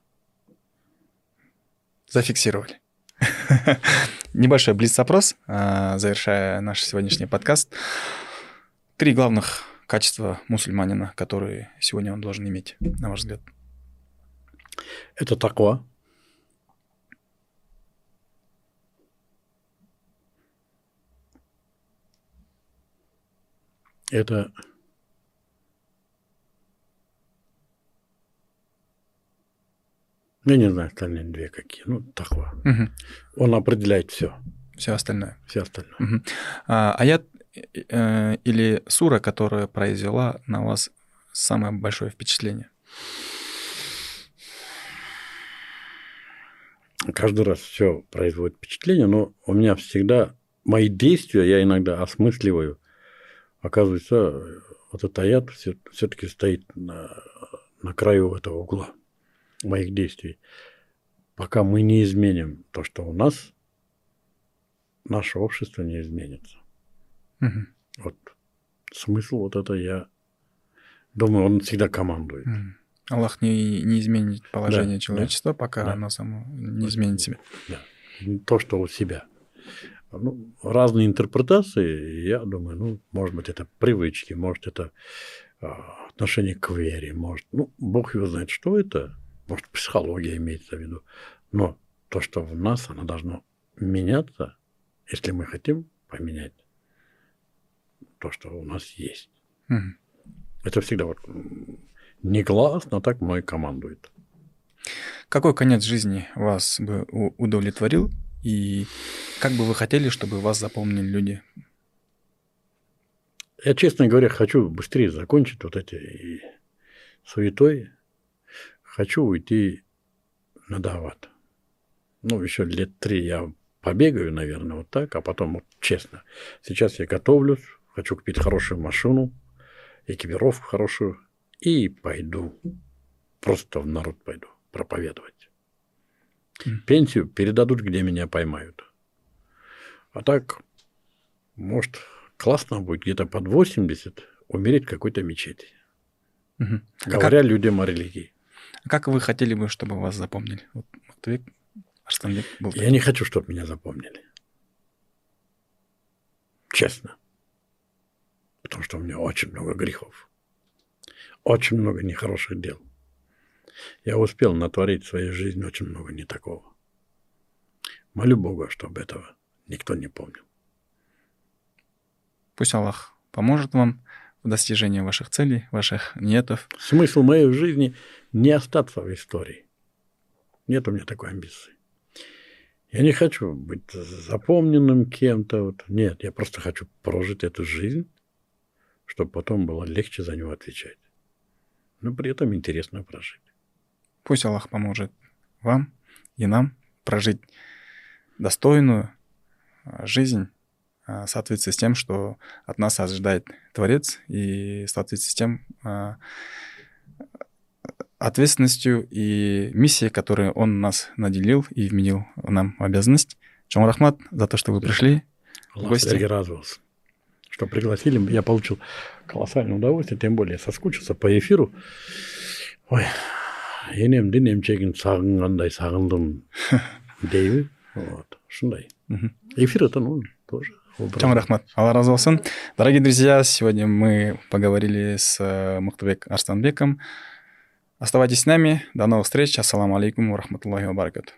Зафиксировали. Небольшой блиц-опрос, а, завершая наш сегодняшний подкаст. Три главных качества мусульманина, которые сегодня он должен иметь, на ваш взгляд? Это таква. Это Я не знаю, остальные две какие. Ну, таква. Угу. Он определяет все. Все остальное. Все остальное. Угу. А, аят э, или сура, которая произвела на вас самое большое впечатление? каждый раз все производит впечатление, но у меня всегда мои действия я иногда осмысливаю. Оказывается, вот этот аят все-таки стоит на, на краю этого угла моих действий. Пока мы не изменим то, что у нас, наше общество не изменится. Угу. Вот смысл вот это я думаю, он всегда командует. Угу. Аллах не, не изменит положение да, человечества, да, пока да. оно само не изменит себя. Да. То, что у себя. Ну, разные интерпретации, я думаю, ну, может быть, это привычки, может, это а, отношение к вере, может, ну, Бог его знает, что это, может, психология имеется в виду. Но то, что в нас, оно должно меняться, если мы хотим поменять то, что у нас есть. Угу. Это всегда вот негласно так мной командует. Какой конец жизни вас бы удовлетворил и как бы вы хотели, чтобы вас запомнили люди? Я, честно говоря, хочу быстрее закончить вот эти суетой. Хочу уйти на Дават. Ну, еще лет три я побегаю, наверное, вот так, а потом, вот, честно, сейчас я готовлюсь, хочу купить хорошую машину, экипировку хорошую, и пойду. Просто в народ пойду проповедовать. Пенсию передадут, где меня поймают. А так, может, классно будет где-то под 80 умереть в какой-то мечети. Угу. Говоря как... людям о религии. Как вы хотели бы, чтобы вас запомнили? Вот Махтувик, Арстанбек был Я не хочу, чтобы меня запомнили. Честно. Потому что у меня очень много грехов очень много нехороших дел. Я успел натворить в своей жизни очень много не такого. Молю Бога, чтобы этого никто не помнил. Пусть Аллах поможет вам в достижении ваших целей, ваших нетов. Смысл моей жизни не остаться в истории. Нет у меня такой амбиции. Я не хочу быть запомненным кем-то. Вот. Нет, я просто хочу прожить эту жизнь, чтобы потом было легче за него отвечать но при этом интересно прожить. Пусть Аллах поможет вам и нам прожить достойную а, жизнь а, соответствии с тем, что от нас ожидает Творец, и соответствии с тем а, ответственностью и миссией, которую Он нас наделил и вменил нам в обязанность. Чон Рахмат за то, что вы пришли Аллах в гости. радовался что пригласили. Я получил колоссальное удовольствие, тем более соскучился по эфиру. Ой, енемді немчегін сағынғандай сағындым дейбі вот ушундай эфир это ну тоже Чоң рахмат. Алла разы болсын. Дорогие друзья, сегодня мы поговорили с э, Мухтабек Арстанбеком. Оставайтесь с нами. До новых встреч. Ассаламу алейкум ва рахматуллахи баракату.